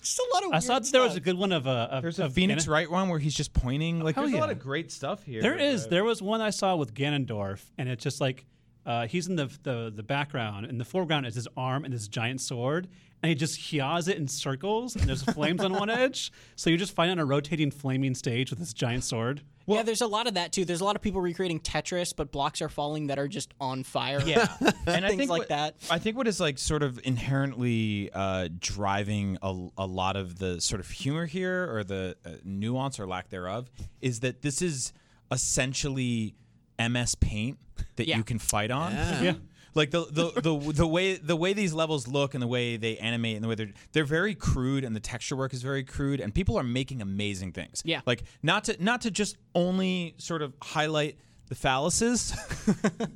Just a lot of. I saw weird that there was a good one of uh, of, There's a of Phoenix Ganon- Wright one where he's just pointing. Like, Hell there's a lot of great stuff here. There is. Uh, There was one I saw with Ganondorf, and it's just like uh, he's in the, the the background, and the foreground is his arm and his giant sword, and he just yaws it in circles, and there's flames on one edge. So you're just fighting on a rotating flaming stage with this giant sword. yeah, there's a lot of that too. There's a lot of people recreating Tetris, but blocks are falling that are just on fire. Yeah, and I Things think like what- that. I think what is like sort of inherently uh, driving a, a lot of the sort of humor here, or the uh, nuance or lack thereof, is that this is essentially MS Paint that Yeah. you can fight on. Yeah. Like the, the, the, the way the way these levels look and the way they animate and the way they're they're very crude and the texture work is very crude and people are making amazing things. Yeah. Like not to not to just only sort of highlight the phalluses,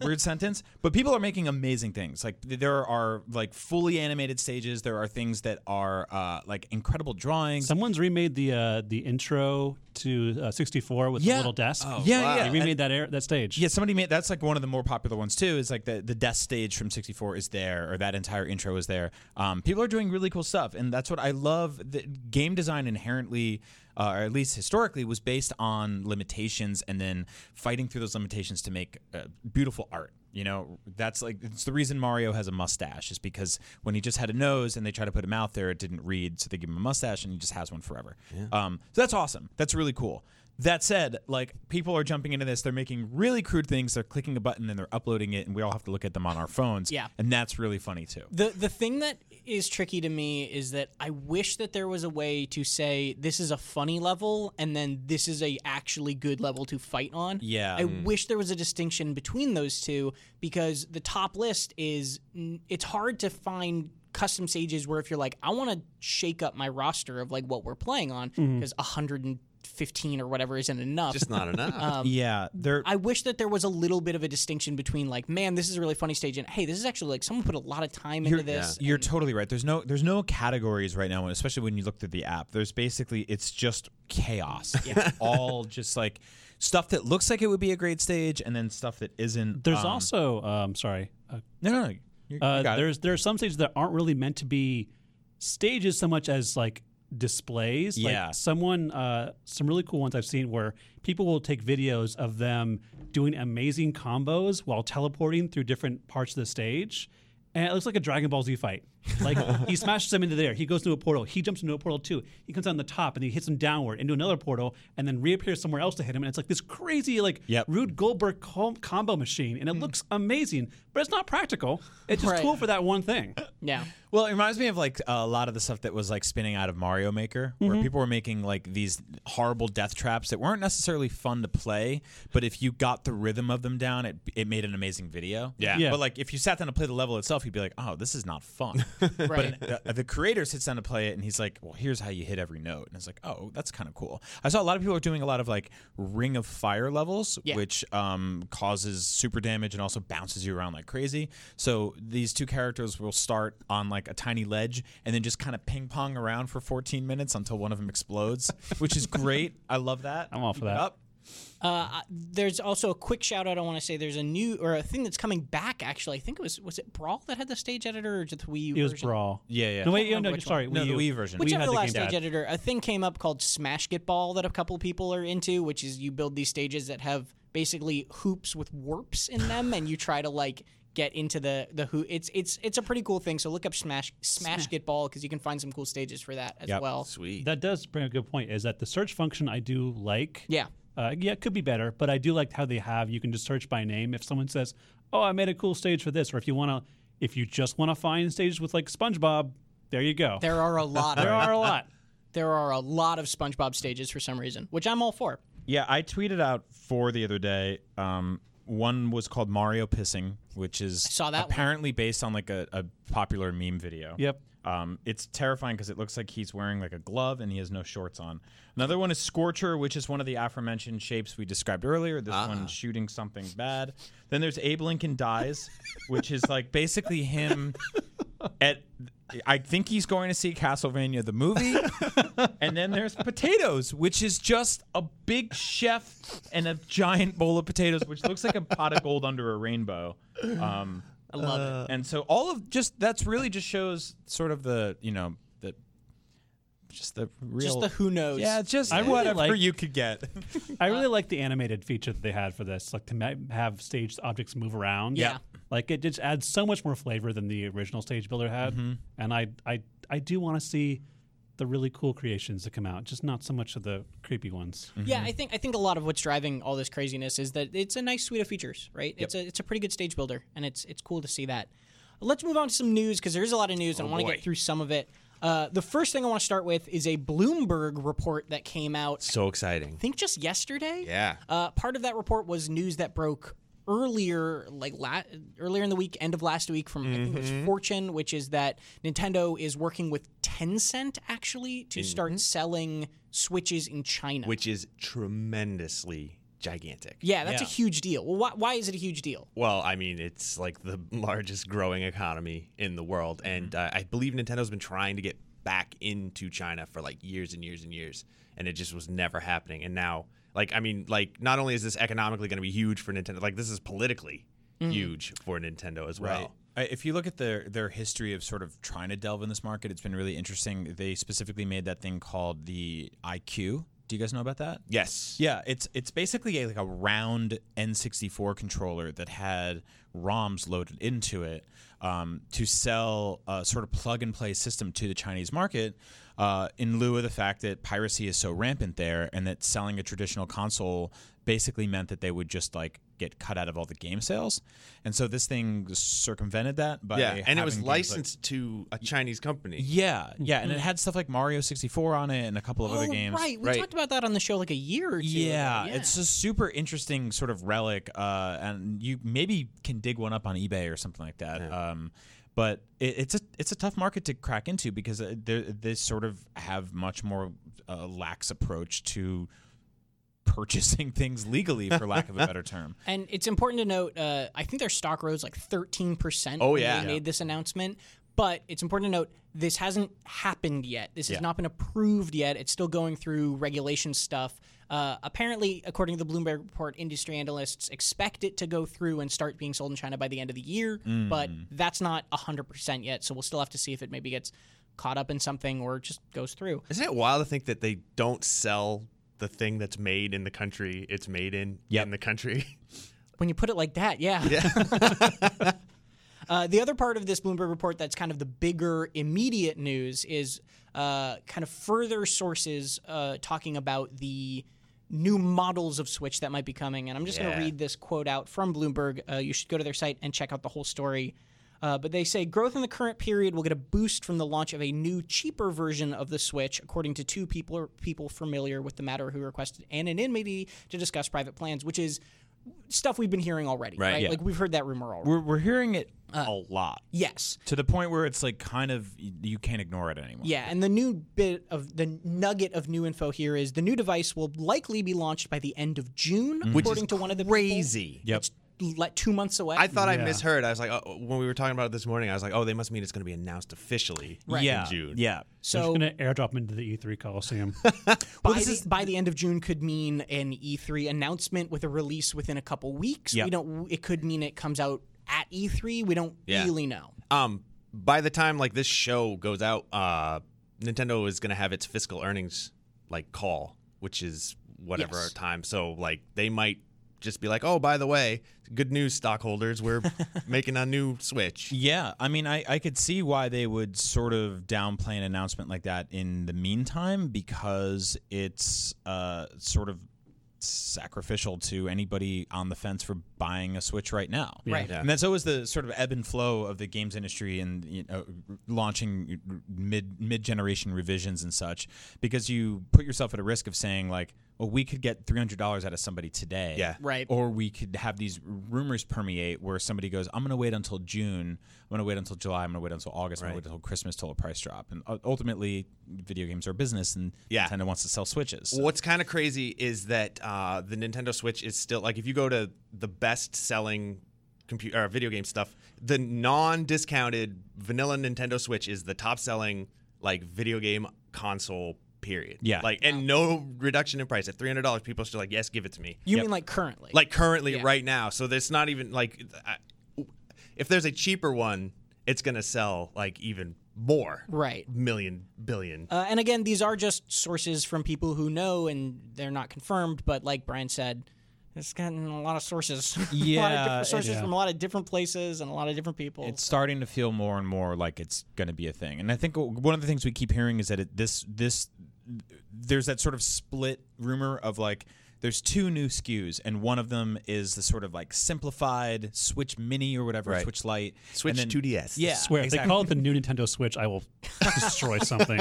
weird sentence, but people are making amazing things. Like there are like fully animated stages. There are things that are uh, like incredible drawings. Someone's remade the uh, the intro to uh, 64 with Yeah. the little desk. Oh, yeah, wow. yeah. They And- remade that air, that stage. Yeah, somebody made that's like one of the more popular ones too. Is like the the death stage from '64 is there, or that entire intro is there. Um, people are doing really cool stuff, and that's what I love. The game design inherently, uh, or at least historically, was based on limitations, and then fighting through those limitations to make uh, beautiful art. You know, that's like it's the reason Mario has a mustache is because when he just had a nose and they tried to put a mouth there, it didn't read, so they give him a mustache and he just has one forever. Um, so that's awesome. That's really cool. That said, like people are jumping into this, they're making really crude things. They're clicking a button and they're uploading it, and we all have to look at them on our phones. Yeah. and that's really funny too. The the thing that is tricky to me is that I wish that there was a way to say this is a funny level and then this is a actually good level to fight on. Yeah. I mm. wish there was a distinction between those two because the top list is it's hard to find custom stages where if you're like I want to shake up my roster of like what we're playing on mm-hmm. because 115 or whatever isn't enough. Just not enough. yeah, they're I wish that there was a little bit of a distinction between like, man, this is a really funny stage, and hey, this is actually like someone put a lot of time into this. You're totally right. There's no there's no categories right now, especially when you look through the app. There's basically it's just chaos. It's all just like stuff that looks like it would be a great stage, and then stuff that isn't. There's Um, also, um, sorry, uh, no, no, no. You, you uh, got it. there's there are some stages that aren't really meant to be stages so much as like displays. Yeah. Like someone, uh, some really cool ones I've seen where people will take videos of them doing amazing combos while teleporting through different parts of the stage. And it looks like a Dragon Ball Z fight. Like he smashes them into there. He goes into a portal. He jumps into a portal too. He comes on the top and he hits him downward into another portal and then reappears somewhere else to hit him. And it's like this crazy, like Yep. Rube Goldberg com- combo machine. And it hmm. looks amazing, but it's not practical. It's just Right. cool for that one thing. Yeah. Well, it reminds me of like a lot of the stuff that was like spinning out of Mario Maker, where mm-hmm. people were making like these horrible death traps that weren't necessarily fun to play, but if you got the rhythm of them down, it it made an amazing video. Yeah. Yeah. But like if you sat down to play the level itself, you'd be like, oh, this is not fun. Right. But uh, the creator sits down to play it, and he's like, well, here's how you hit every note, and it's like, oh, that's kind of cool. I saw a lot of people are doing a lot of like Ring of Fire levels, Yeah. which um, causes super damage and also bounces you around like crazy. So these two characters will start on like a tiny ledge and then just kind of ping pong around for 14 minutes until one of them explodes, which is great. I love that. I'm all for that. up. Uh, there's also a quick shout out. I want to say there's a new or a thing that's coming back. Actually, I think it was was it Brawl that had the stage editor or just the Wii U It was version? Brawl. Yeah, yeah. No, wait, can't yeah, remember no, which sorry. No, Wii the U. Wii version. We Whichever the the last stage bad. editor, a thing came up called Smash Get Ball that a couple people are into, which is you build these stages that have basically hoops with warps in them, and you try to like get into the the hoop. It's it's it's a pretty cool thing. So look up Smash Smash Get Ball because you can find some cool stages for that as Yep. well. Sweet. That does bring a good point. Is that the search function I do like? Yeah. Uh, yeah, it could be better, but I do like how they have. You can just search by name. If someone says, "Oh, I made a cool stage for this," or if you want to, if you just want to find stages with like SpongeBob, there you go. There are a lot. There are a lot. there are a lot of SpongeBob stages for some reason, which I'm all for. Yeah, I tweeted out four the other day. Um, one was called Mario pissing, which is saw that one. apparently based on like a, a popular meme video. Yep. Um, it's terrifying because it looks like he's wearing like a glove and he has no shorts on. Another one is Scorcher, which is one of the aforementioned shapes we described earlier. This one shooting something bad. Then there's Abe Lincoln Dies, which is like basically him at. I think he's going to see Castlevania the movie. and then there's potatoes, which is just a big chef and a giant bowl of potatoes, which looks like a pot of gold under a rainbow. Um, I love it. Uh, and so all of just that's really just shows sort of the you know the just the real Just the who knows. Yeah, just I really whatever like- you could get. I really like the animated feature that they had for this, like to ma- have staged objects move around. Yeah. like it just adds so much more flavor than the original stage builder had. Mm-hmm. And I, I, I do want to see the really cool creations that come out, just not so much of the creepy ones. Yeah, I think I think a lot of what's driving all this craziness is that it's a nice suite of features, right? It's a it's a pretty good stage builder, and it's it's cool to see that. Let's move on to some news because there is a lot of news, and I want to get through some of it. Uh, the first thing I want to start with is a Bloomberg report that came out, So exciting. I think just yesterday. Yeah. Uh, part of that report was news that broke earlier, like la- earlier in the week, end of last week, from I think it Mm-hmm. was Fortune, which is that Nintendo is working with Tencent actually to start selling Switches in China. Which is tremendously gigantic. Yeah, that's a huge deal. Well, why, why is it a huge deal? Well, I mean, it's like the largest growing economy in the world, and uh, I believe Nintendo's been trying to get back into China for like years and years and years, and it just was never happening. And now, like, I mean, like, not only is this economically going to be huge for Nintendo, like, this is politically huge for Nintendo as well. Uh, If you look at their their history of sort of trying to delve in this market, it's been really interesting. They specifically made that thing called the IQ. Do you guys know about that? Yes. Yeah, it's it's basically a, like a round N64 controller that had ROMs loaded into it um, to sell a sort of plug and play system to the Chinese market. Uh, in lieu of the fact that piracy is so rampant there, and that selling a traditional console basically meant that they would just like get cut out of all the game sales, and so this thing circumvented that. By Yeah, and it was having games like- licensed to a Chinese company. yeah, yeah, and it had stuff like Mario 64 on it and a couple of other oh, games. right. We Right. talked about that on the show like a year or two. Yeah, Yeah, it's a super interesting sort of relic, uh, and you maybe can dig one up on eBay or something like that. Um, but it, it's a it's a tough market to crack into because uh, they're- they sort of have much more uh, lax approach to purchasing things legally, for lack of a better term. And it's important to note, uh, I think their stock rose like 13% Oh, when yeah. they made this announcement. But it's important to note this hasn't happened yet. This has Yeah. not been approved yet. It's still going through regulation stuff. Uh, apparently, according to the Bloomberg report, industry analysts expect it to go through and start being sold in China by the end of the year. But that's not 100% yet. So we'll still have to see if it maybe gets caught up in something or just goes through. Isn't it wild to think that they don't sell the thing that's made in the country it's made in Yep. in the country? When you put it like that, yeah. uh, the other part of this Bloomberg report that's kind of the bigger immediate news is uh, kind of further sources uh, talking about the new models of Switch that might be coming. And I'm just going to read this quote out from Bloomberg. Uh, you should go to their site and check out the whole story. Uh, but they say growth in the current period will get a boost from the launch of a new, cheaper version of the Switch, according to two people people familiar with the matter who requested anonymity to discuss private plans, which is stuff we've been hearing already, right? Right, yeah. Like we've heard that rumor already. We're we're hearing it a lot yes. to the point where it's like kind of you can't ignore it anymore. Yeah, and the new bit of the nugget of new info here is the new device will likely be launched by the end of June, Which according is to one of the people. crazy. Yep. It's let two months away. I thought I Yeah. misheard. I was like, oh, when we were talking about it this morning, I was like, oh, they must mean it's going to be announced officially Yeah. in June. Yeah. They're so just going to airdrop into the E3 Coliseum. by, the, by the end of June could mean an E3 announcement with a release within a couple weeks. Yep. We don't. It could mean it comes out at E3. We don't Yeah. really know. Um, by the time like this show goes out, uh, Nintendo is going to have its fiscal earnings like call, which is whatever Yes. time. So like they might just be like, oh, by the way, good news, stockholders, we're making a new Switch. Yeah, I mean, I, I could see why they would sort of downplay an announcement like that in the meantime because it's uh, sort of sacrificial to anybody on the fence for buying a Switch right now. Right. Yeah. And that's always the sort of ebb and flow of the games industry and you know, launching mid mid generation revisions and such because you put yourself at a risk of saying like, well, we could get three hundred dollars out of somebody today, Yeah. Right. Or we could have these rumors permeate where somebody goes, I'm going to wait until June, I'm going to wait until July, I'm going to wait until August, I'm going to wait until Christmas till a price drop, and ultimately, video games are a business, and Yeah. Nintendo wants to sell Switches. so- What's kind of crazy is that uh, the Nintendo Switch is still like if you go to the best selling computer or video game stuff, the non-discounted vanilla Nintendo Switch is the top selling like video game console. Period. Yeah. Like and no reduction in price at three hundred dollars. People are still like, yes, give it to me. You Yep. mean like currently? Like currently, Yeah. right now. So there's not even like, I, if there's a cheaper one, it's gonna sell like even more Right. million billion. Uh, and again, these are just sources from people who know, and they're not confirmed. But like Brian said, it's gotten a lot of sources. a lot of Yeah, different sources yeah. from a lot of different places and a lot of different people. It's starting to feel more and more like it's going to be a thing. And I think one of the things we keep hearing is that it, this this there's that sort of split rumor of like there's two new SKUs and one of them is the sort of like simplified Switch Mini or whatever, Right. Switch Lite, Switch then- 2DS. Yeah, Swear, if they call it the new Nintendo Switch, I will destroy something.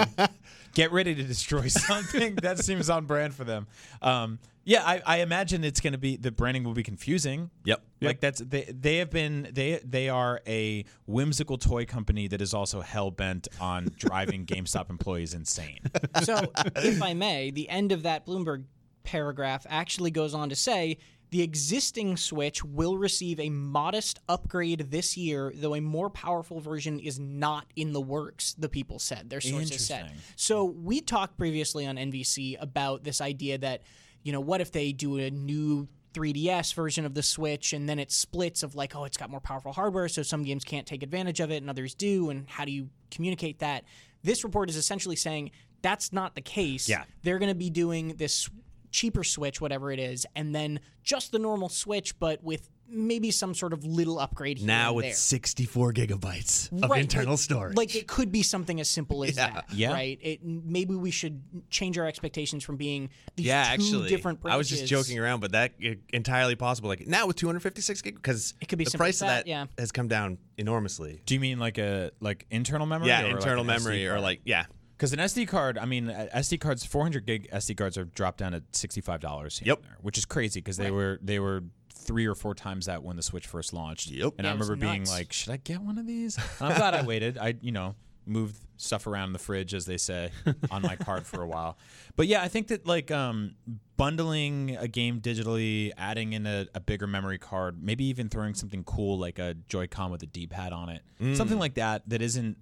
get ready to destroy something. that seems on brand for them. Um, yeah, I, I imagine it's going to be the branding will be confusing. Yep. Like that's they they have been they they are a whimsical toy company that is also hell bent on driving GameStop employees insane. so, if I may, the end of that Bloomberg paragraph actually goes on to say the existing Switch will receive a modest upgrade this year, though a more powerful version is not in the works, the people said, their sources said. So, we talked previously on NVC about this idea that, you know, what if they do a new 3DS version of the Switch and then it splits of like, oh, it's got more powerful hardware, so some games can't take advantage of it and others do, and how do you communicate that? This report is essentially saying that's not the case. Yeah. They're going to be doing this cheaper Switch, whatever it is, and then just the normal Switch, but with maybe some sort of little upgrade here now and with there. 64 gigabytes of Right, internal like, storage. Like it could be something as simple as Yeah. that, Yeah. right? It maybe we should change our expectations from being these yeah, two actually, different branches. I was just joking around, but that i- entirely possible. Like now with 256 gig, because It could be the price as of that, that yeah. has come down enormously. Do you mean like a like internal memory? Yeah, or like internal an memory or like yeah, Because an SD card, I mean, uh, SD cards, 400 gig SD cards are dropped down at $65 Yep. there, which is crazy because they were they were three or four times that when the Switch first launched. Yep. And Yeah, I remember being like, should I get one of these? And I'm glad I waited. I, you know, moved stuff around in the fridge, as they say, on my card for a while. But yeah, I think that like um, bundling a game digitally, adding in a, a bigger memory card, maybe even throwing something cool like a Joy-Con with a D-pad on it, something like that, that isn't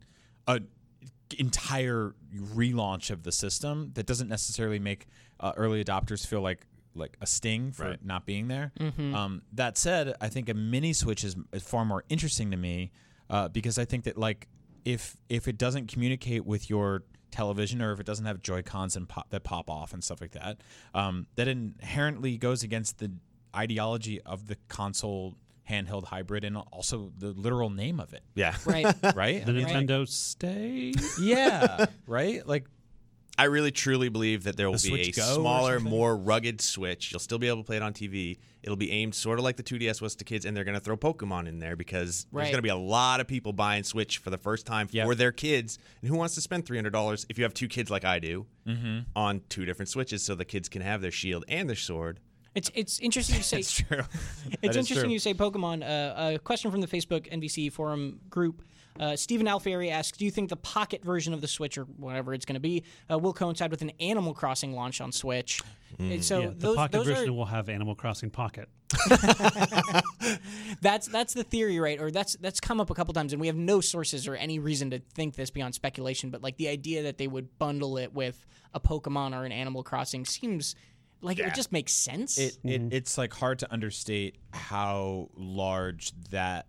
a entire relaunch of the system that doesn't necessarily make uh, early adopters feel like like a sting for Right. not being there. Mm-hmm. Um, that said, I think a mini switch is, is far more interesting to me uh, because I think that like if if it doesn't communicate with your television or if it doesn't have Joy Cons and pop, that pop off and stuff like that, um, that inherently goes against the ideology of the console handheld hybrid and also the literal name of it, yeah. right. right? The I mean, Nintendo stay. yeah, right? Like I really truly believe that there will The be a Go smaller, more rugged Switch. You'll still be able to play it on TV. It'll be aimed sort of like the 2DS was to kids, and they're going to throw Pokemon in there because Right. there's going to be a lot of people buying Switch for the first time Yep. for their kids. And who wants to spend $300 if you have two kids like I do Mm-hmm. on two different Switches so the kids can have their shield and their sword? It's it's interesting to say. it's true. It's That is interesting true. you say Pokemon. Uh, a question from the Facebook NVC forum group. Uh, Stephen Alfieri asks, "Do you think the Pocket version of the Switch, or whatever it's going to be, uh, will coincide with an Animal Crossing launch on Switch?" And so Yeah, the those, Pocket those version are, will have Animal Crossing Pocket. that's that's the theory, right? Or that's that's come up a couple times, and we have no sources or any reason to think this beyond speculation. But like the idea that they would bundle it with a Pokemon or an Animal Crossing seems like it would just makes sense. It, it it's like hard to understate how large that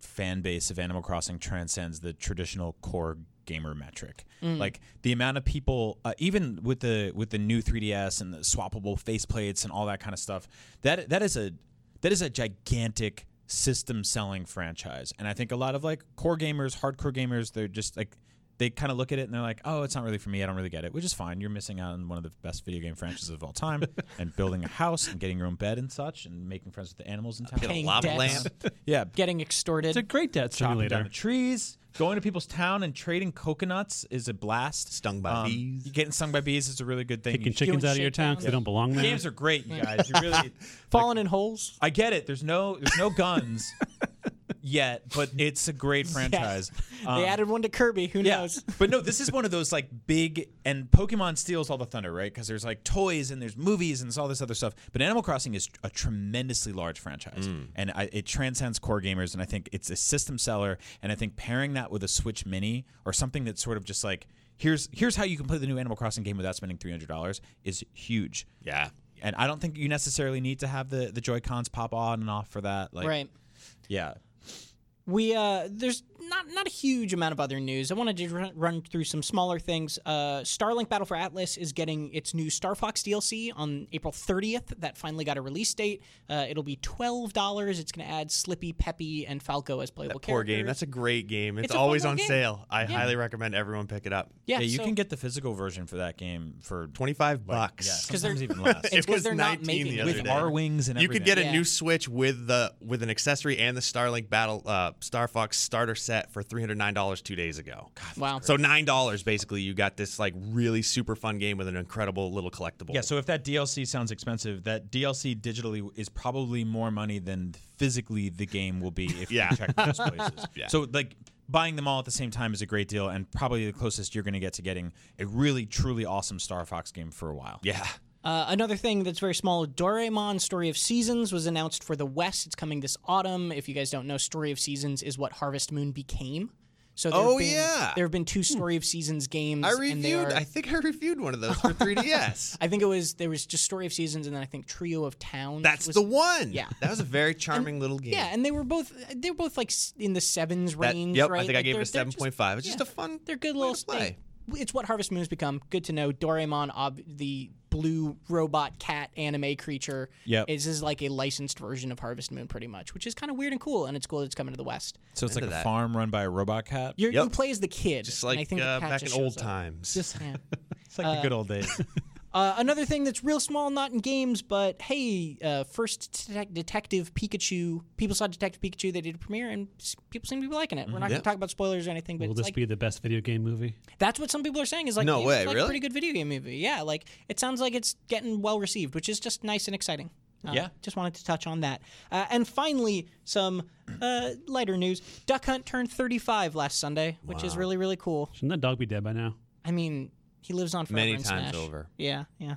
fan base of Animal Crossing transcends the traditional core gamer metric. Like the amount of people, uh, even with the with the new 3DS and the swappable faceplates and all that kind of stuff, that that is a that is a gigantic system selling franchise. And I think a lot of like core gamers, hardcore gamers, they're just like they kind of look at it and they're like, "Oh, it's not really for me. I don't really get it," which is fine. You're missing out on one of the best video game franchises of all time, and building a house and getting your own bed and such, and making friends with the animals in town. Get a Paying lava debts. lamp. Yeah, Getting extorted. It's a great debt chopping down simulator. the trees, going to people's town and trading coconuts is a blast. Stung by um, bees. Getting stung by bees is a really good thing. Kicking You- chickens out of your town because they don't belong there. Games are great, you guys. You really. Falling in holes. I get it. There's no there's no guns yet, but it's a great franchise. they Um, added one to Kirby. Who yeah, knows? but no, this is one of those like big and Pokemon steals all the thunder, right? Because there's like toys and there's movies and there's all this other stuff. But Animal Crossing is a tremendously large franchise, and I, it transcends core gamers. And I think it's a system seller. And I think pairing that with a Switch Mini or something that's sort of just like here's here's how you can play the new Animal Crossing game without spending three hundred dollars is huge. Yeah. And I don't think you necessarily need to have the the Joy Cons pop on and off for that. Like, right. yeah. We uh, there's not not a huge amount of other news. I wanted to run, run through some smaller things. Uh, Starlink Battle for Atlas is getting its new Star Fox DLC on April 30th. That finally got a release date. Uh, it'll be twelve dollars. It's going to add Slippy, Peppy, and Falco as playable that Poor characters. game. That's a great game. It's, It's always on game. sale. I Yeah. highly recommend everyone pick it up. yeah, Yeah, you so- can get the physical version for that game for Twenty five bucks. yeah, 'Cause they're- sometimes even less. It's It 'cause was they're not 19 making the other with day. Arwings and You could get a Yeah. new Switch with the with an accessory and the Starlink Battle uh, Star Fox starter set for three hundred nine dollars two days ago. wow. So nine dollars basically, you got this like really super fun game with an incredible little collectible. Yeah, so if that DLC sounds expensive, that DLC digitally is probably more money than physically the game will be if Yeah. you check those places. Yeah. So like buying them all at the same time is a great deal and probably the closest you're going to get to getting a really truly awesome Star Fox game for a while. yeah, Uh, another thing that's very small, Doraemon Story of Seasons was announced for the West. It's coming this autumn. If you guys don't know, Story of Seasons is what Harvest Moon became. So there Oh, been, yeah. there have been two Story of Seasons games. I and they reviewed. are- I think I reviewed one of those for 3DS. I think it was there was just Story of Seasons and then I think Trio of Towns. That's was- the one. Yeah. that was a very charming little game. Yeah, and they were both they were both like in the sevens That- range, yep, right? I think I gave it a seven point. It's just a fun. They're good little play. they- It's what Harvest Moon's become. Good to know. Doraemon, ob- the blue robot cat anime creature, Yep. this is like a licensed version of Harvest Moon, pretty much, which is kind of weird and cool. And it's cool that it's coming to the West. So it's like Into a that. farm run by a robot cat. You're, You play as the kid, Just and I like think the uh, cat back in old shows up. times. Yeah. It's like the good old days. Uh, another thing that's real small, not in games, but hey, uh, first detec- Detective Pikachu. People saw Detective Pikachu. They did a premiere, and s- people seem to be liking it. We're not Yeah. going to talk about spoilers or anything, but Will it's this like, be the best video game movie? that's what some people are saying. Is like, No it's way, like a really? pretty good video game movie. Yeah, like it sounds like it's getting well received, which is just nice and exciting. Uh, Yeah. just wanted to touch on that. Uh, and finally, some uh, lighter news. Duck Hunt turned 35 last Sunday, which is really really cool. Shouldn't that dog be dead by now? I mean, he lives on forever Many in times Smash. over. Yeah, yeah.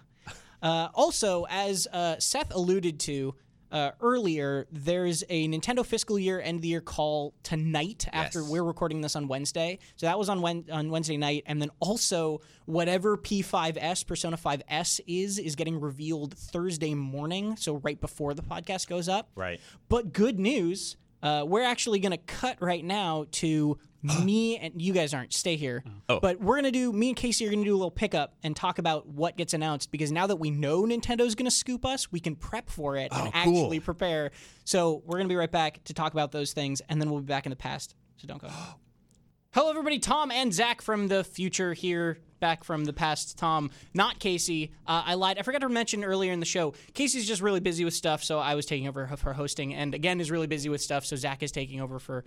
Uh, also, as uh, Seth alluded to uh, earlier, there's a Nintendo fiscal year end of the year call tonight after Yes. we're recording this on Wednesday. So that was on Wen- on Wednesday night, and then also whatever P5S Persona 5S is is getting revealed Thursday morning. So right before the podcast goes up. right. But good news, uh, we're actually going to cut right now to me and you guys aren't. Stay here. Oh. But we're going to do, me and Casey are going to do a little pickup and talk about what gets announced because now that we know Nintendo's going to scoop us, we can prep for it and Oh, cool. actually prepare. So we're going to be right back to talk about those things and then we'll be back in the past. So don't go. Hello, everybody. Tom and Zach from the future here, back from the past. Tom, not Casey. Uh, I lied. I forgot to mention earlier in the show. Casey's just really busy with stuff, so I was taking over for hosting, and again is really busy with stuff, so Zach is taking over for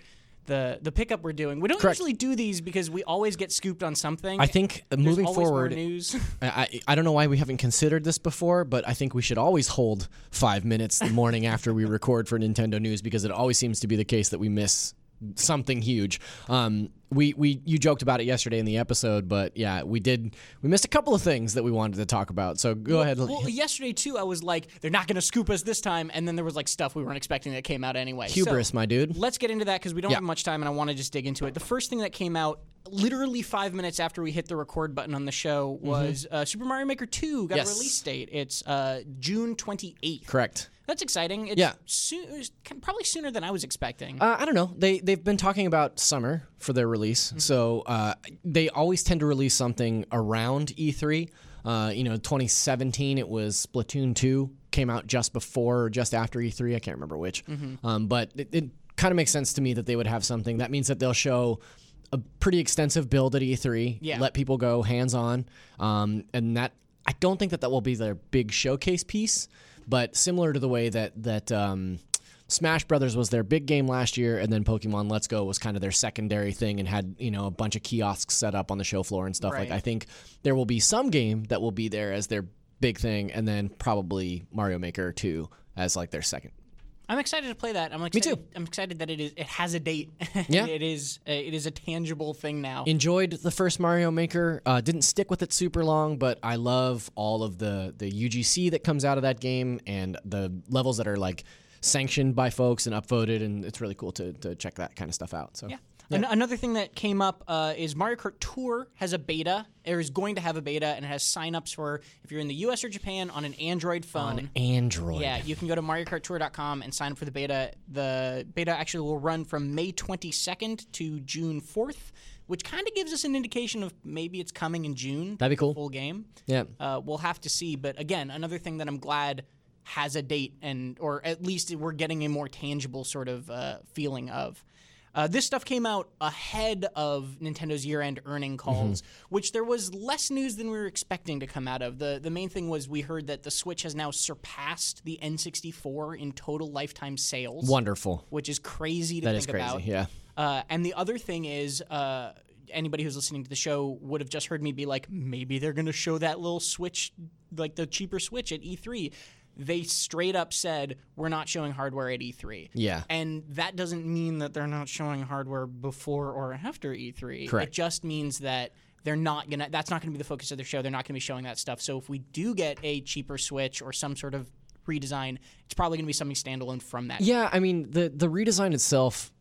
the the pickup we're doing. We don't Correct. usually do these because we always get scooped on something. I think There's moving forward, news. I, I I don't know why we haven't considered this before, but I think we should always hold five minutes the morning after we record for Nintendo News because it always seems to be the case that we miss something huge. Um, we we you joked about it yesterday in the episode, but yeah, we did. We missed a couple of things that we wanted to talk about. So go ahead. Well, yesterday too, I was like, they're not going to scoop us this time, and then there was like stuff we weren't expecting that came out anyway. So- Hubris, my dude. Let's get into that because we don't Yeah. have much time, and I want to just dig into it. The first thing that came out, literally five minutes after we hit the record button on the show, was uh, Super Mario Maker 2 got Mm-hmm. Yes. a release date. It's uh, June 28th. Correct. That's exciting. It's Yeah. probably sooner than I was expecting. Uh, I don't know. They they've been talking about summer for their release, so uh, they always tend to release something around E3. Uh, you know, 2017 it was Splatoon 2 came out just before or just after E3. I can't remember which, um, but it, it kind of makes sense to me that they would have something. That means that they'll show a pretty extensive build at E3. Yeah. Let people go hands on, um, and that I don't think that that will be their big showcase piece, but similar to the way that that. Um, Smash Brothers was their big game last year, and then Pokemon Let's Go was kind of their secondary thing, and had you know a bunch of kiosks set up on the show floor and stuff. Right. Like I think there will be some game that will be there as their big thing, and then probably Mario Maker Two as like their second. I'm excited to play that. I'm excited. too. I'm excited that it is. It has a date. Yeah. it is. It is a tangible thing now. Enjoyed the first Mario Maker. Uh, didn't stick with it super long, but I love all of the the UGC that comes out of that game and the levels that are like sanctioned by folks and upvoted, and it's really cool to to check that kind of stuff out. So Yeah. An- another thing that came up uh, is Mario Kart Tour has a beta, or is going to have a beta, and it has signups for if you're in the U.S. or Japan on an Android phone. Android. Yeah, you can go to MarioKartTour.com and sign up for the beta. The beta actually will run from May 22nd to June 4th, which kind of gives us an indication of maybe it's coming in June. That'd be cool. Full game. Yeah. Uh, we'll have to see. But again, another thing that I'm glad has a date, and or at least we're getting a more tangible sort of uh, feeling of. Uh, this stuff came out ahead of Nintendo's year-end earning calls, which there was less news than we were expecting to come out of. the The main thing was we heard that the Switch has now surpassed the N64 in total lifetime sales, Wonderful. which is crazy to That think is crazy. about. Yeah. Uh, and the other thing is, uh, anybody who's listening to the show would have just heard me be like, maybe they're going to show that little Switch, like the cheaper Switch at E3. They straight up said, we're not showing hardware at E3. Yeah. And that doesn't mean that they're not showing hardware before or after E3. Correct. It just means that they're not going to, that's not going to be the focus of their show. They're not going to be showing that stuff. So if we do get a cheaper Switch or some sort of redesign, it's probably going to be something standalone from that. Yeah, I mean the the redesign itself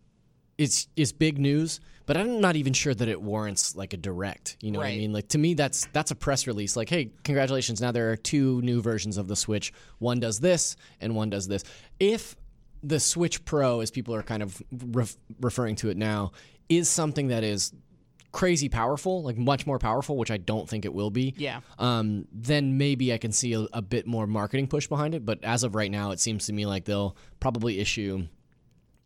is is big news, but I'm not even sure that it warrants like a direct. You know what I mean? Like to me, that's that's a press release. Like, hey, congratulations! Now there are two new versions of the Switch. One does this, and one does this. If the Switch Pro, as people are kind of ref- referring to it now, is something that is crazy powerful, like much more powerful, which I don't think it will be. Yeah. Um, then maybe I can see a, a bit more marketing push behind it. But as of right now, it seems to me like they'll probably issue,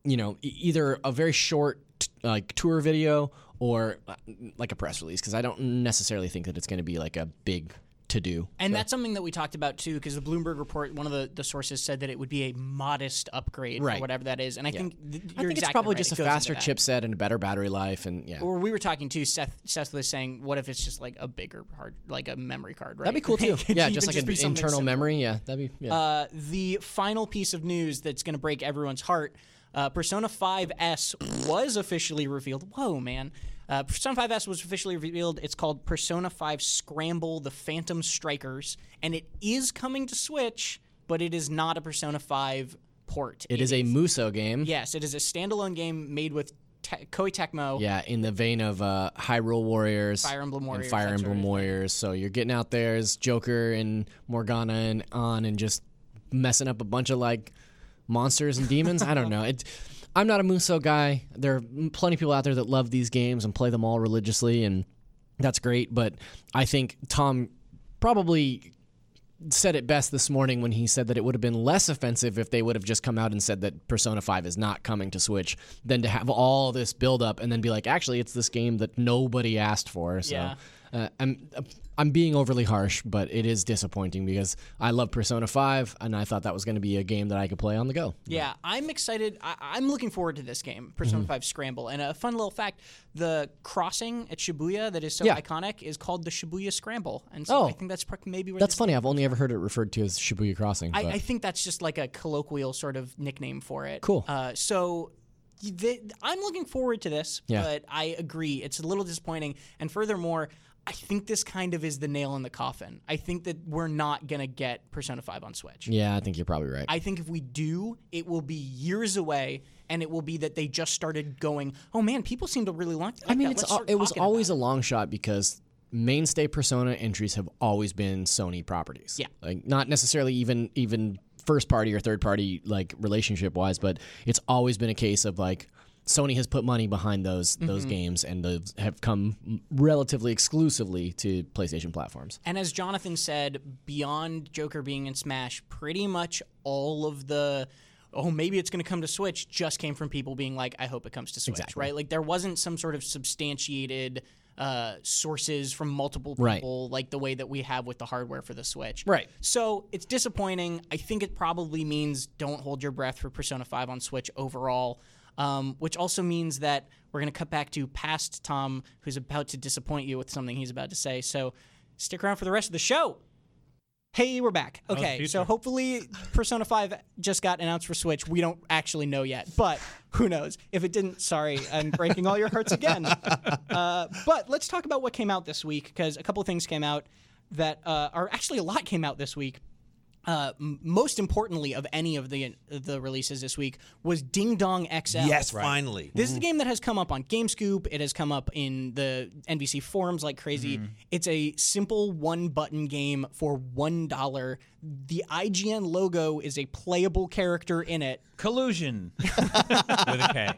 you know, e- either a very short like tour video or uh, like a press release because I don't necessarily think that it's going to be like a big to do. And that's something that we talked about too, because the Bloomberg report, one of the, the sources said that it would be a modest upgrade, or whatever that is. And I think th- I think it's probably right. just It a faster chipset and a better battery life, and yeah, Or we were talking too. Seth Seth was saying, what if it's just like a bigger hard, like a memory card, right? that'd be cool too. Yeah, just like an internal simple. memory. Yeah, that'd be yeah. Uh, the final piece of news that's going to break everyone's heart uh, Persona 5S was officially revealed. Whoa, man. Uh, Persona 5S was officially revealed. It's called Persona 5 Scramble the Phantom Strikers, and it is coming to Switch, but it is not a Persona 5 port. it is a Musou game. Yes, it is a standalone game made with te- Koei Tecmo. Yeah, in the vein of uh, Hyrule Warriors, Fire Emblem Warriors, and Fire sort Emblem of. Warriors. So you're getting out there as Joker and Morgana and on, and just messing up a bunch of like monsters and demons. I don't know. It. I'm not a Musou guy. There are plenty of people out there that love these games and play them all religiously, and that's great. But I think Tom probably said it best this morning when he said that it would have been less offensive if they would have just come out and said that Persona 5 is not coming to Switch than to have all this build up and then be like, actually, it's this game that nobody asked for. So Yeah. uh, I'm I'm being overly harsh, but it is disappointing because I love Persona 5 and I thought that was going to be a game that I could play on the go. Yeah, I'm excited. I, I'm looking forward to this game, Persona Mm-hmm. 5 Scramble. And a fun little fact the crossing at Shibuya that is so Yeah. iconic is called the Shibuya Scramble. And so Oh. I think that's maybe where That's funny. I've only ever heard it referred to as Shibuya Crossing. I, I think that's just like a colloquial sort of nickname for it. Cool. Uh, so. I'm looking forward to this, Yeah. but I agree it's a little disappointing. And furthermore, I think this kind of is the nail in the coffin. I think that we're not gonna get Persona 5 on Switch. yeah, I think you're probably right. I think if we do, it will be years away, and it will be that they just started going. Oh man, people seem to really like. I mean, that. it's it was always a long shot because mainstay Persona entries have always been Sony properties. Yeah. like not necessarily even even first party or third party like relationship wise, but it's always been a case of like Sony has put money behind those Mm-hmm. those games and those have come relatively exclusively to PlayStation platforms. And as Jonathan said, beyond Joker being in Smash, pretty much all of the oh maybe it's going to come to Switch just came from people being like I hope it comes to Switch, Exactly. right? Like there wasn't some sort of substantiated uh, sources from multiple Right. people like the way that we have with the hardware for the Switch. Right. So it's disappointing. I think it probably means don't hold your breath for Persona 5 on Switch overall, um, which also means that we're going to cut back to past Tom, who's about to disappoint you with something he's about to say. So stick around for the rest of the show. Hey, we're back. Okay, so hopefully Persona 5 just got announced for Switch. We don't actually know yet, but who knows? If it didn't, sorry, I'm breaking all your hearts again. Uh, but let's talk about what came out this week because a couple of things came out that uh, are actually a lot came out this week. Uh, m- most importantly of any of the the releases this week was Ding Dong XL. Yes, finally. This is a game that has come up on GameScoop. It has come up in the NVC forums like crazy. It's a simple one button game for one dollar. The IGN logo is a playable character in it. Collusion with a K.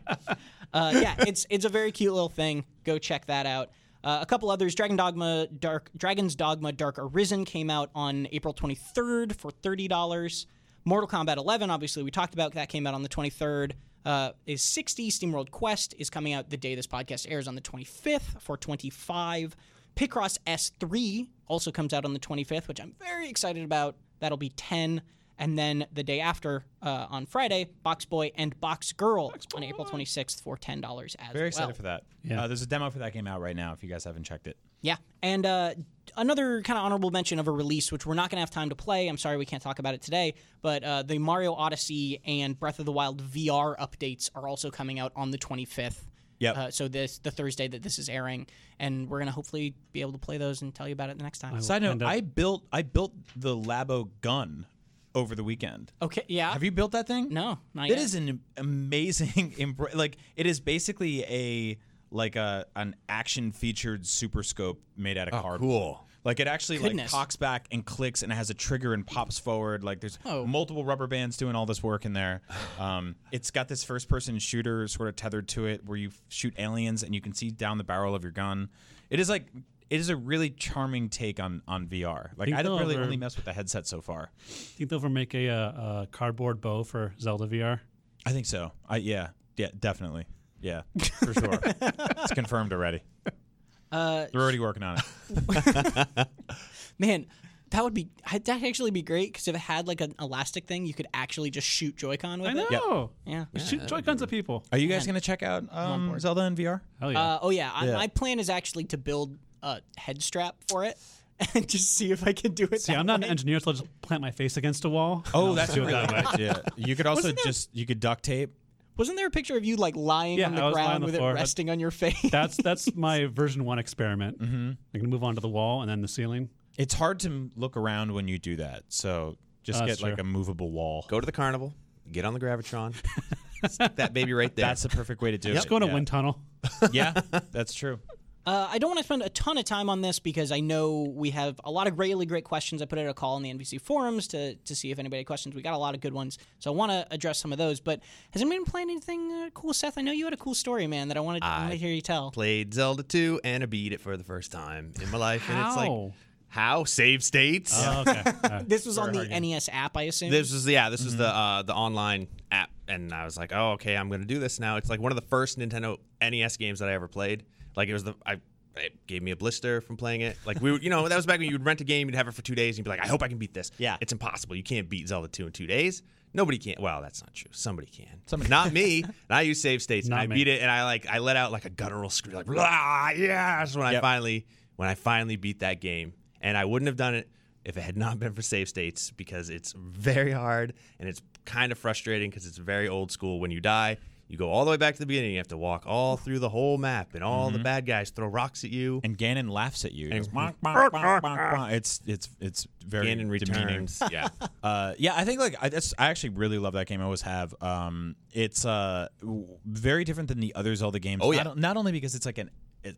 Uh, yeah, it's it's a very cute little thing. Go check that out. Uh, a couple others, Dragon Dogma Dark Dragon's Dogma Dark Arisen came out on April 23rd for thirty dollars. Mortal Kombat 11, obviously we talked about that came out on the 23rd. Uh, is 60. SteamWorld Quest is coming out the day this podcast airs on the 25th for 25. Picross S3 also comes out on the 25th, which I'm very excited about. That'll be 10. And then the day after, uh, on Friday, Box Boy and Box Girl on April 26th for $10 as Very well. Very excited for that. Yeah. Uh, there's a demo for that game out right now if you guys haven't checked it. Yeah. And uh, another kind of honorable mention of a release, which we're not going to have time to play. I'm sorry we can't talk about it today, but uh, the Mario Odyssey and Breath of the Wild VR updates are also coming out on the 25th. Yep. Uh, so this the Thursday that this is airing, and we're gonna hopefully be able to play those and tell you about it the next time. Side note, I built I built the Labo gun over the weekend. Okay. Yeah. Have you built that thing? No, not It yet. is an amazing embr- like it is basically a like a an action featured super scope made out of cardboard. cool. Like it actually like Goodness. cocks back and clicks and it has a trigger and pops forward. Like there's Oh. multiple rubber bands doing all this work in there. Um, it's got this first person shooter sort of tethered to it where you shoot aliens and you can see down the barrel of your gun. It is like it is a really charming take on on VR. Like Think I don't really ever- only mess with the headset so far. think they'll ever make a, uh, a cardboard bow for Zelda VR. I think so. I yeah yeah definitely yeah for sure. it's confirmed already. Uh, They're already working on it. man, that would be that'd actually be great because if it had like an elastic thing, you could actually just shoot Joy-Con with I it. know. Yeah. Shoot Joy Cons at people. Are you guys gonna check out um, Zelda in VR? Hell yeah. Uh, oh yeah. I, Yeah. My plan is actually to build a head strap for it and just see if I can do it. See, that I'm not way. an engineer, so I'll just plant my face against a wall. Oh, that's I'll a do it really that way. good idea. You could also there- just you could duct tape. Wasn't there a picture of you like lying Yeah, on the I was lying on ground the with floor, it resting on your face? That's that's my version one experiment. Mm-hmm. I'm gonna move on to the wall and then the ceiling. It's hard to look around when you do that, so just Oh, get that's like true. a movable wall. Go to the carnival, get on the Gravitron. Stick that baby right there. That's the perfect way to do Just it. Just go in a yeah. wind tunnel. Yeah, that's true. Uh, I don't want to spend a ton of time on this because I know we have a lot of really great questions. I put out a call in the NVC forums to, to see if anybody had questions. We got a lot of good ones, so I want to address some of those. But has anybody been playing anything uh, cool, Seth? I know you had a cool story, man, that I wanted, I wanted to hear you tell. Played Zelda 2 and I beat it for the first time in my life. And it's like, How? how? Save states? Oh, okay. Uh, This was on the hard game. NES app, I assume. This was yeah, this was the uh, the online app, and I was like, oh okay, I'm gonna do this now. It's like one of the first Nintendo NES games that I ever played. Like it was the I. It gave me a blister from playing it. Like we, would, you know, that was back when you would rent a game, you'd have it for two days, and you'd be like, "I hope I can beat this." Yeah. it's impossible. You can't beat Zelda two in two days. Nobody can. Well, that's not true. Somebody can. Somebody, not me. And I use save states, and I me. beat it, and I like I let out like a guttural scream, like "Blah, yes!" When I finally when I finally beat that game, and I wouldn't have done it if it had not been for save states because it's very hard and it's kind of frustrating because it's very old school. When you die, you go all the way back to the beginning. You have to walk all through the whole map, and all the bad guys throw rocks at you. And Ganon laughs at you. And- "Bonk, bonk, bonk, bonk, bonk." It's it's it's very Ganon demeaning. returns. yeah, Uh, yeah, I think like I, that's, I actually really love that game. I always have. Um, it's uh very different than the other Zelda games. Oh, yeah. not, not only because it's like an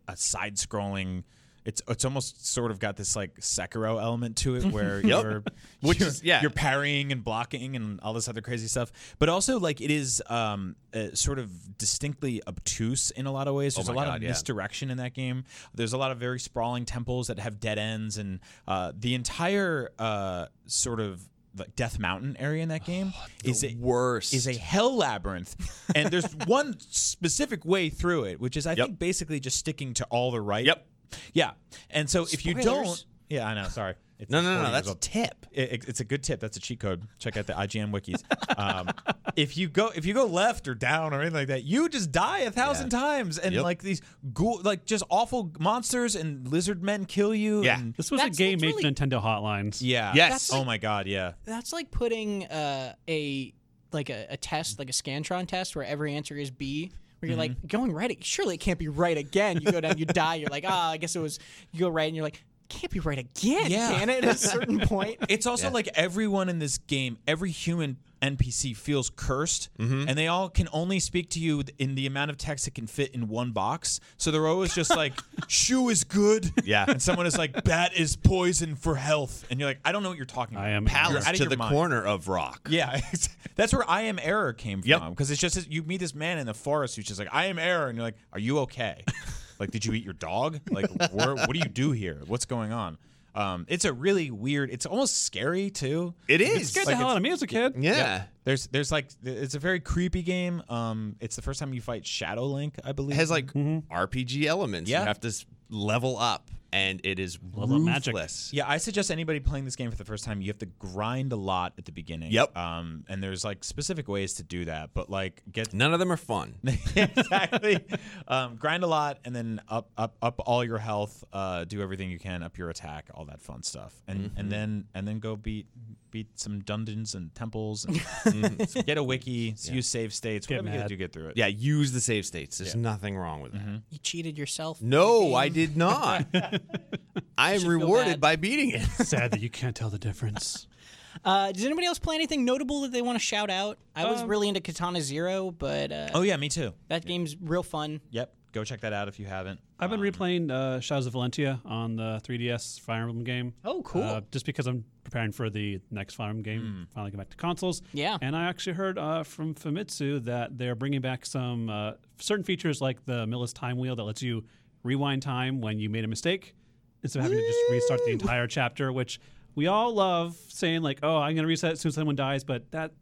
a side scrolling. It's it's almost sort of got this like Sekiro element to it where you're Which you're, is- yeah. you're parrying and blocking and all this other crazy stuff. But also like it is um uh, sort of distinctly obtuse in a lot of ways. There's Oh a lot God, of yeah. misdirection in that game. There's a lot of very sprawling temples that have dead ends and uh, the entire uh, sort of like Death Mountain area in that game is a, worst. is a hell labyrinth, and there's one specific way through it, which is I Yep. think basically just sticking to all the right. Yep. Yeah, and so if you don't, Spoilers. yeah, I know. Sorry. It's no, no, no, 40 no. That's a old. tip. It- it- it's a good tip. That's a cheat code. Check out the IGN wikis. Um, if you go if you go left or down or anything like that, you just die a thousand Yeah. times, and Yep. like these ghoul, like just awful monsters and lizard men kill you. Yeah. and- This was That's- a game that's made really- for Nintendo hotlines. yeah. Yes. That's oh like- my god. Yeah. That's like putting uh, a like a, a test, like a Scantron test, where every answer is B. Where you're like going right, surely it can't be right again. You go down, you die. You're like, ah, I guess it was. You go right, and you're like, can't be right again, Yeah. can it? At a certain point. It's also like everyone in this game, every human NPC feels cursed, Mm-hmm. and they all can only speak to you in the amount of text it can fit in one box. So they're always just like, "Shoe is good," Yeah. and someone is like, "Bat is poison for health," and you're like, "I don't know what you're talking about." I am Palace out of to your the mind. corner of rock. Yeah, that's where I am error came Yep. from. Because it's just you meet this man in the forest who's just like, I am error, and you're like, Are you okay? like, did you eat your dog? Like, where, what do you do here? What's going on? Um, it's a really weird. It's almost scary too. It is. It Like, is. Scared like the hell out of me as a kid. Yeah. yeah. There's there's like it's a very creepy game. Um, it's the first time you fight Shadow Link, I believe. It has like RPG elements. Yeah. You have to level up, and it is Level up magic. ruthless. Yeah, I suggest anybody playing this game for the first time, you have to grind a lot at the beginning. Yep. Um, and there's like specific ways to do that, but like get None of them are fun. exactly. Um, grind a lot and then up up up all your health. Uh, do everything you can, up your attack, all that fun stuff, and Mm-hmm. and then and then go beat beat some dungeons and temples. And Mm-hmm. get a wiki, use save states, Get whatever mad. gotta do, get through it. Yeah, use the save states. There's nothing wrong with that. You cheated yourself. No, I did not. I am rewarded by beating it. Sad that you can't tell the difference. Uh, does anybody else play anything notable that they want to shout out? I was Um, really into Katana Zero, but uh, Oh yeah, me too. that game's real fun. Yep. Go check that out if you haven't. I've been replaying uh, Shadows of Valentia on the 3DS Fire Emblem game. Oh, cool. Uh, just because I'm preparing for the next Fire Emblem game, finally get back to consoles. Yeah. And I actually heard uh, from Famitsu that they're bringing back some uh, certain features like the Mila's Turnwheel that lets you rewind time when you made a mistake instead of having to just restart the entire chapter, which we all love saying like, "Oh, I'm going to reset as soon as someone dies," but that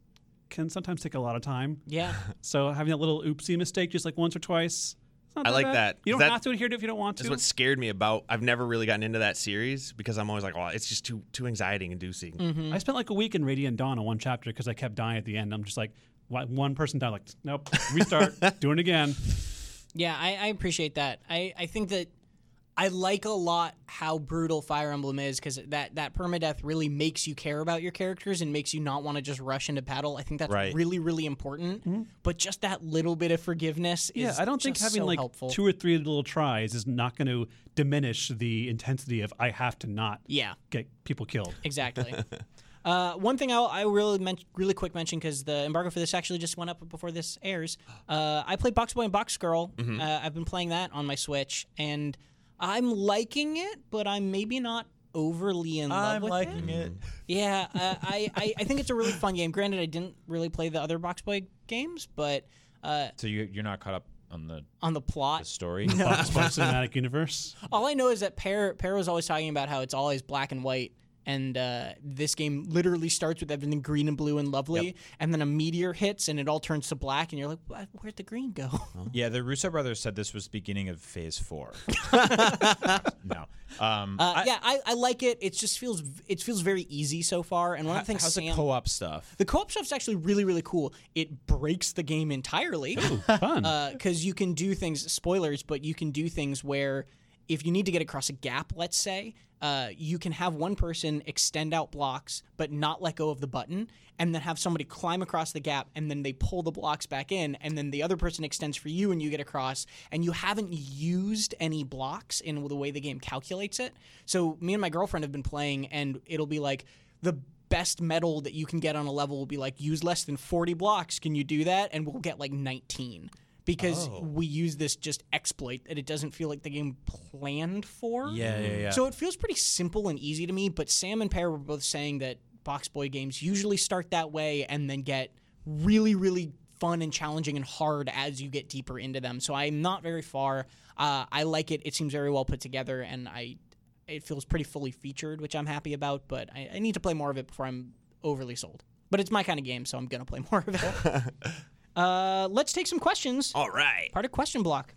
can sometimes take a lot of time. Yeah. So having that little oopsie mistake just like once or twice. I like bad. that. You don't That- have to adhere to it if you don't want That's to. what scared me about. I've never really gotten into that series because I'm always like, oh, it's just too too anxiety inducing. Mm-hmm. I spent like a week in Radiant Dawn on one chapter because I kept dying at the end. I'm just like, why, one person died. Like, nope, restart, doing it again. Yeah, I, I appreciate that. I, I think that I like a lot how brutal Fire Emblem is because that, that permadeath really makes you care about your characters and makes you not want to just rush into battle. I think that's Right. really, really important. But just that little bit of forgiveness is Mm-hmm. Yeah, I don't think having so like helpful. two or three little tries is not going to diminish the intensity of I have to not yeah, get people killed. exactly. Uh, one thing I'll, I really men- really quick mention because the embargo for this actually just went up before this airs. Uh, I played Box Boy and Box Girl. Mm-hmm. Uh, I've been playing that on my Switch, and I'm liking it, but I'm maybe not overly in love I'm with liking it. it. Yeah, uh, I, I I think it's a really fun game. Granted, I didn't really play the other Box Boy games, but uh, So you you're not caught up on the, on the the plot, story. Box Box Cinematic Universe. all I know is that Peer Peer was always talking about how it's always black and white. And uh, this game literally starts with everything green and blue and lovely, and then a meteor hits and it all turns to black, and you're like, "Wha- "Where'd the green go?" Yeah, the Russo brothers said this was the beginning of Phase Four. no, um, Uh, I- yeah, I, I like it. It just feels it feels very easy so far. And one of the things how's Sam, the co-op stuff? the co-op stuff's actually really really cool. It breaks the game entirely. Fun. because you can do things spoilers but you can do things where if you need to get across a gap let's say uh, you can have one person extend out blocks but not let go of the button and then have somebody climb across the gap and then they pull the blocks back in and then the other person extends for you and you get across and you haven't used any blocks in the way the game calculates it. So me and my girlfriend have been playing and it'll be like the best medal that you can get on a level will be like use less than 40 blocks can you do that? And we'll get like 19 because Oh. we use this just exploit that it doesn't feel like the game planned for Yeah, yeah, yeah. so it feels pretty simple and easy to me but sam and peer were both saying that box boy games usually start that way and then get really really fun and challenging and hard as you get deeper into them so i'm not very far uh, i like it it seems very well put together and i it feels pretty fully featured, which I'm happy about. But I, I need to play more of it before I'm overly sold. But it's my kind of game, so I'm gonna play more of it. uh, let's take some questions. All right. Part of question block.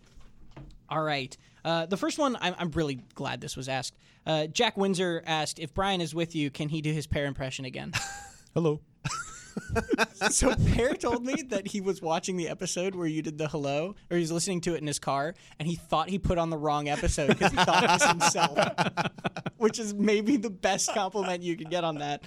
All right. Uh, the first one, I'm, I'm really glad this was asked. Uh, Jack Windsor asked if Brian is with you, can he do his Peer impression again? Hello. so Peer told me that he was watching the episode where you did the hello, or he's listening to it in his car, and he thought he put on the wrong episode because he thought it was himself, which is maybe the best compliment you could get on that.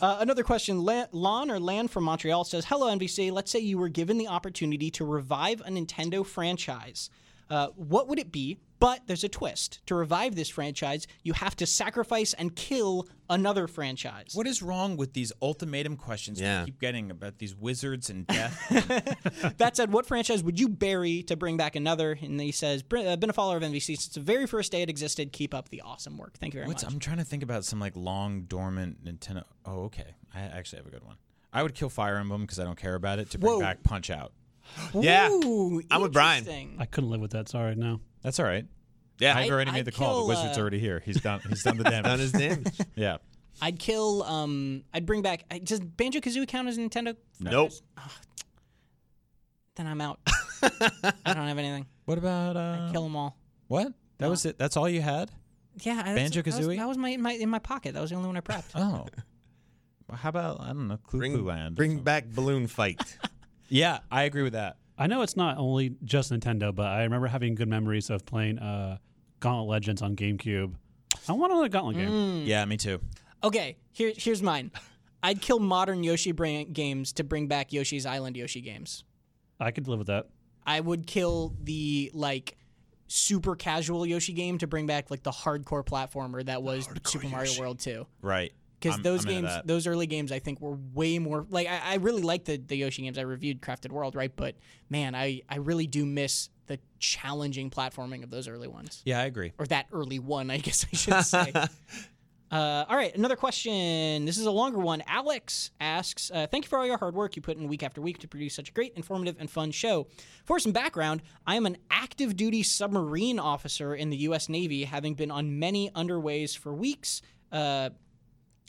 Uh, another question, Lon or Lan from Montreal says, "Hello NVC. Let's say you were given the opportunity to revive a Nintendo franchise. Uh, what would it be? But there's a twist. To revive this franchise, you have to sacrifice and kill another franchise. What is wrong with these ultimatum questions Yeah. we keep getting about these wizards and death? That said, what franchise would you bury to bring back another? And he says, "Br- uh, been a follower of NVC since the very first day it existed. Keep up the awesome work. Thank you very What's, much. I'm trying to think about some like long dormant Nintendo. Oh, okay. I actually have a good one. I would kill Fire Emblem because I don't care about it to bring Whoa. back Punch Out. Yeah. Ooh, I'm with Brian. I couldn't live with that. Sorry, no. That's all right. Yeah, I've already I'd made the call. kill, The wizard's uh, already here. He's done. He's done the damage. done his damage. yeah. I'd kill. Um, I'd bring back. I- Does Banjo Kazooie count as a Nintendo? nope. Then I'm out. I don't have anything. What about uh? Kill them all. What? That was it. That's all you had? Yeah, I- that's- That was, Banjo-Kazooie? that was my in my in my pocket. That was the only one I prepped. Oh. Well, how about I don't know, Clue Bring, Clue Land? or bring something. back Balloon Fight. Yeah, I agree with that. I know it's not only just Nintendo, but I remember having good memories of playing uh, Gauntlet Legends on GameCube. I want another Gauntlet game. Yeah, me too. Okay, here here's mine. I'd kill modern Yoshi bring, games to bring back Yoshi's Island Yoshi games. I could live with that. I would kill the like super casual Yoshi game to bring back like the hardcore platformer that was Super Mario World 2. Right. Because those I'm games, those early games, I think were way more like I, I really like the the Yoshi games. I reviewed Crafted World, right? But man, I I really do miss the challenging platforming of those early ones, Yeah, I agree. or that early one, I guess I should say. Uh, all right, another question. This is a longer one. Alex asks, uh, "Thank you for all your hard work you put in week after week to produce such a great, informative, and fun show. For some background, I am an active duty submarine officer in the U.S. Navy, having been on many underways for weeks uh,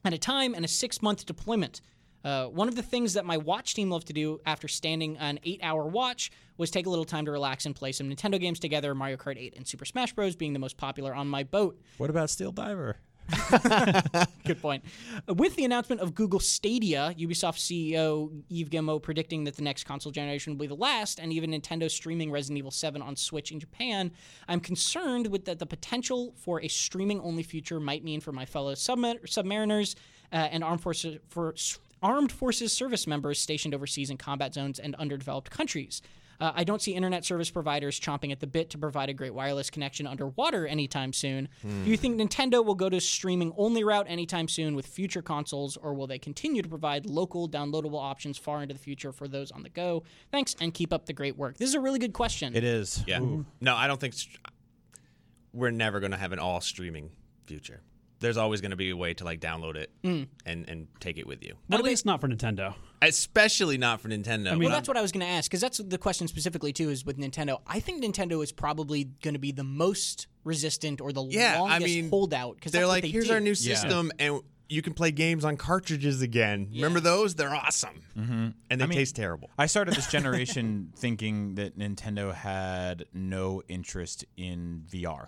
at a time and a six-month deployment." Uh, one of the things that my watch team loved to do after standing an eight-hour watch was take a little time to relax and play some Nintendo games together. Mario Kart 8 and Super Smash Bros. being the most popular on my boat. What about Steel Diver? Good point. With the announcement of Google Stadia, Ubisoft CEO Yves Guillemot predicting that the next console generation will be the last, and even Nintendo streaming Resident Evil 7 on Switch in Japan, I'm concerned with that the potential for a streaming-only future might mean for my fellow subma- submariners uh, and armed forces for armed forces service members stationed overseas in combat zones and underdeveloped countries. Uh, I don't see internet service providers chomping at the bit to provide a great wireless connection underwater anytime soon. Do you think Nintendo will go to streaming only route anytime soon with future consoles, or will they continue to provide local downloadable options far into the future for those on the go? Thanks, and keep up the great work. This is a really good question. It is. Yeah. No, I don't think str- we're never going to have an all streaming future. There's always going to be a way to like download it and and take it with you. At least not for Nintendo. Especially not for Nintendo. I mean- Well, that's what I was going to ask because that's the question specifically too. Is with Nintendo, I think Nintendo is probably going to be the most resistant or the Yeah, I longest mean, holdout because they're like, they here's do. our new system, and you can play games on cartridges again. Remember those? They're awesome, mm-hmm. and they mean- taste terrible. I started this generation thinking that Nintendo had no interest in VR.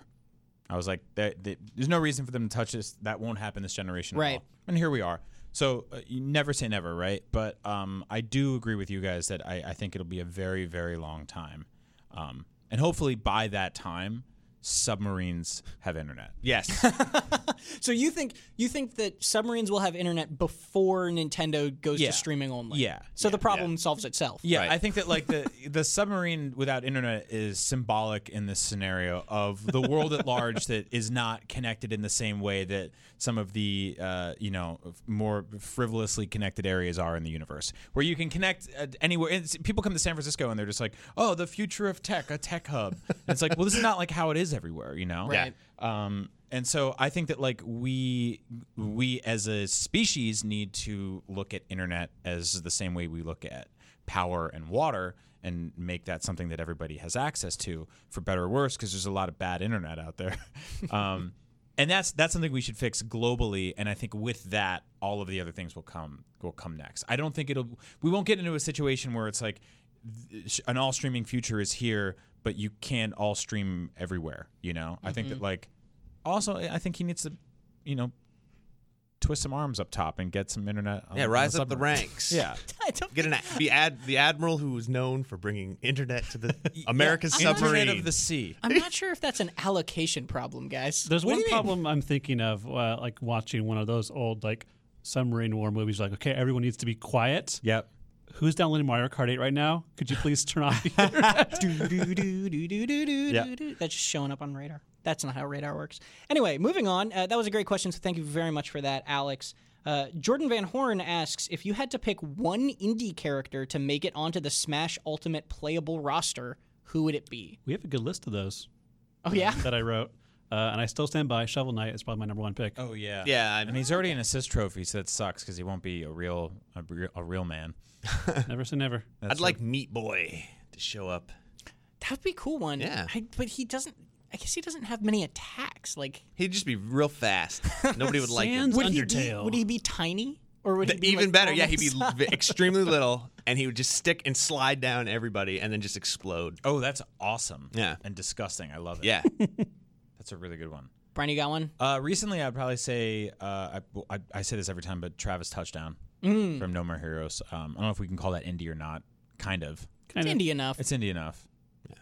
I was like, that, that- there's no reason for them to touch this. That won't happen this generation. at Right. all. And here we are. So uh, you never say never, right? But um, I do agree with you guys that I, I think it'll be a very, very long time. Um, and hopefully by that time, submarines have internet. Yes, So you think you think that submarines will have internet before Nintendo goes Yeah. to streaming only? Yeah. So the problem solves itself. Yeah, Right. I think that like the the submarine without internet is symbolic in this scenario of the world at large that is not connected in the same way that some of the uh, you know more frivolously connected areas are in the universe, where you can connect uh, anywhere. And s- people come to San Francisco and they're just like, oh, the future of tech, a tech hub. And it's like, well, this is not like how it is everywhere, you know? Right. Um, and so I think that like we we as a species need to look at internet as the same way we look at power and water and make that something that everybody has access to for better or worse because there's a lot of bad internet out there. um, and that's that's something we should fix globally and I think with that all of the other things will come will come next. I don't think it'll we won't get into a situation where it's like an all streaming future is here but you can't all stream everywhere, you know? I think that like also, I think he needs to, you know, twist some arms up top and get some internet. On, yeah. on Rise up the ranks. Yeah, I don't Get an the ad the admiral who was known for bringing internet to the America's Internet submarine. of the sea. I'm not sure if that's an allocation problem, guys. There's What one you mean? problem I'm thinking of, uh, like watching one of those old like submarine war movies. Like, okay, everyone needs to be quiet. Yep. Who's downloading Mario Kart 8 right now? Could you please turn off the do, do, do, do, do, do, do, Yeah. do, do. That's just showing up on radar. That's not how radar works. Anyway, moving on. Uh, that was a great question, so thank you very much for that, Alex. Uh, Jordan Van Horn asks if you had to pick one indie character to make it onto the Smash Ultimate playable roster, who would it be? We have a good list of those Oh yeah, that I wrote, uh, and I still stand by. Shovel Knight is probably my number one pick. Oh yeah, Yeah, I And he's already an assist trophy, so that sucks because he won't be a real a real, a real man. Never say never. That's I'd like Meat Boy to show up. that would be a cool one. Yeah. I, but he doesn't. I guess he doesn't have many attacks. Like, He'd just be real fast. Nobody would like him. Sans would he be? Undertale. Would he be tiny? Or would he be even like, better, yeah, he'd be v- extremely little, and he would just stick and slide down everybody, and then just explode. Oh, that's awesome. Yeah. and disgusting. I love it. Yeah, that's a really good one. Brian, you got one? Uh, recently, I'd probably say uh, I, I, I say this every time, but Travis Touchdown Mm. from No More Heroes. Um, I don't know if we can call that indie or not. Kind of. Kind It's of. indie enough. It's indie enough.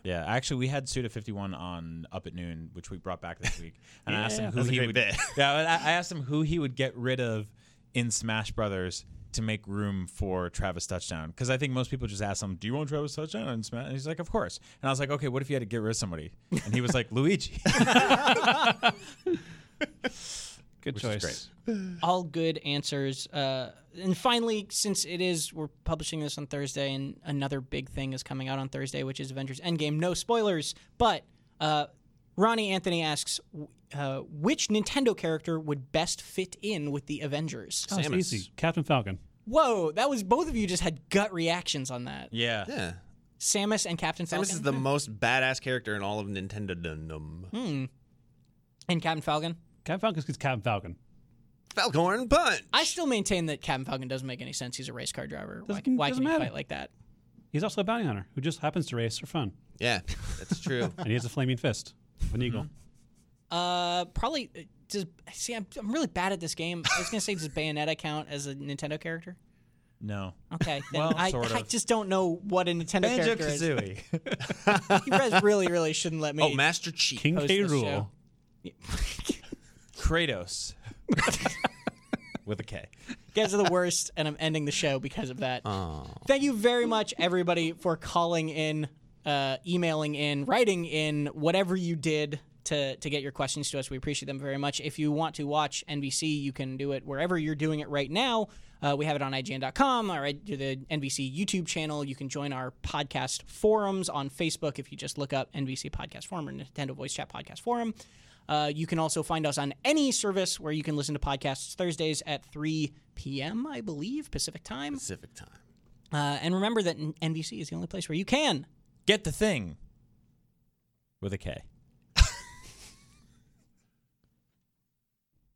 Yeah. actually, we had Suda Fifty One on Up at Noon, which we brought back this week, and I asked him who That's he would. Yeah, I I asked him who he would get rid of in Smash Brothers to make room for Travis Touchdown, because I think most people just ask him, "Do you want Travis Touchdown?" And Smash, and he's like, "Of course." And I was like, "Okay, what if you had to get rid of somebody?" And he was like, "Luigi." Good Which choice. all good answers. Uh, and finally, since it is, we're publishing this on Thursday, and another big thing is coming out on Thursday, which is Avengers Endgame. No spoilers, but uh, Ronnie Anthony asks, uh, which Nintendo character would best fit in with the Avengers? Oh, Samus. easy. Captain Falcon. Whoa, that was both of you just had gut reactions on that. yeah. yeah. Samus and Captain Falcon. Samus is the most badass character in all of Nintendo. Dum. Hmm. and Captain Falcon. Captain Falcon is Captain Falcon. Falcon Punch. I still maintain that Captain Falcon doesn't make any sense. He's a race car driver. Why, Doesn't- why doesn't can he matter. fight like that? He's also a bounty hunter who just happens to race for fun, yeah, that's true. and he has a flaming fist of an eagle. Uh, probably. Does see? I'm, I'm really bad at this game. I was gonna say, does Bayonetta count as a Nintendo character? No. Okay, then Well, I, sort I just don't know what a Nintendo Banjo character is. Kazooie. You guys really, really shouldn't let me. Oh, Master Chief. King Post K. this Rule. Kratos. With a K. You guys are the worst, and I'm ending the show because of that. Oh. Thank you very much, everybody, for calling in, uh, emailing in, writing in, whatever you did to, to get your questions to us. We appreciate them very much. If you want to watch NVC, you can do it wherever you're doing it right now. Uh, we have it on IGN.com or do the NVC YouTube channel. You can join our podcast forums on Facebook if you just look up NVC Podcast Forum or Nintendo Voice Chat Podcast Forum. Uh, you can also find us on any service where you can listen to podcasts Thursdays at 3 p.m., I believe, Pacific time. Pacific time. Uh, and remember that NBC is the only place where you can Get the thing. With a K.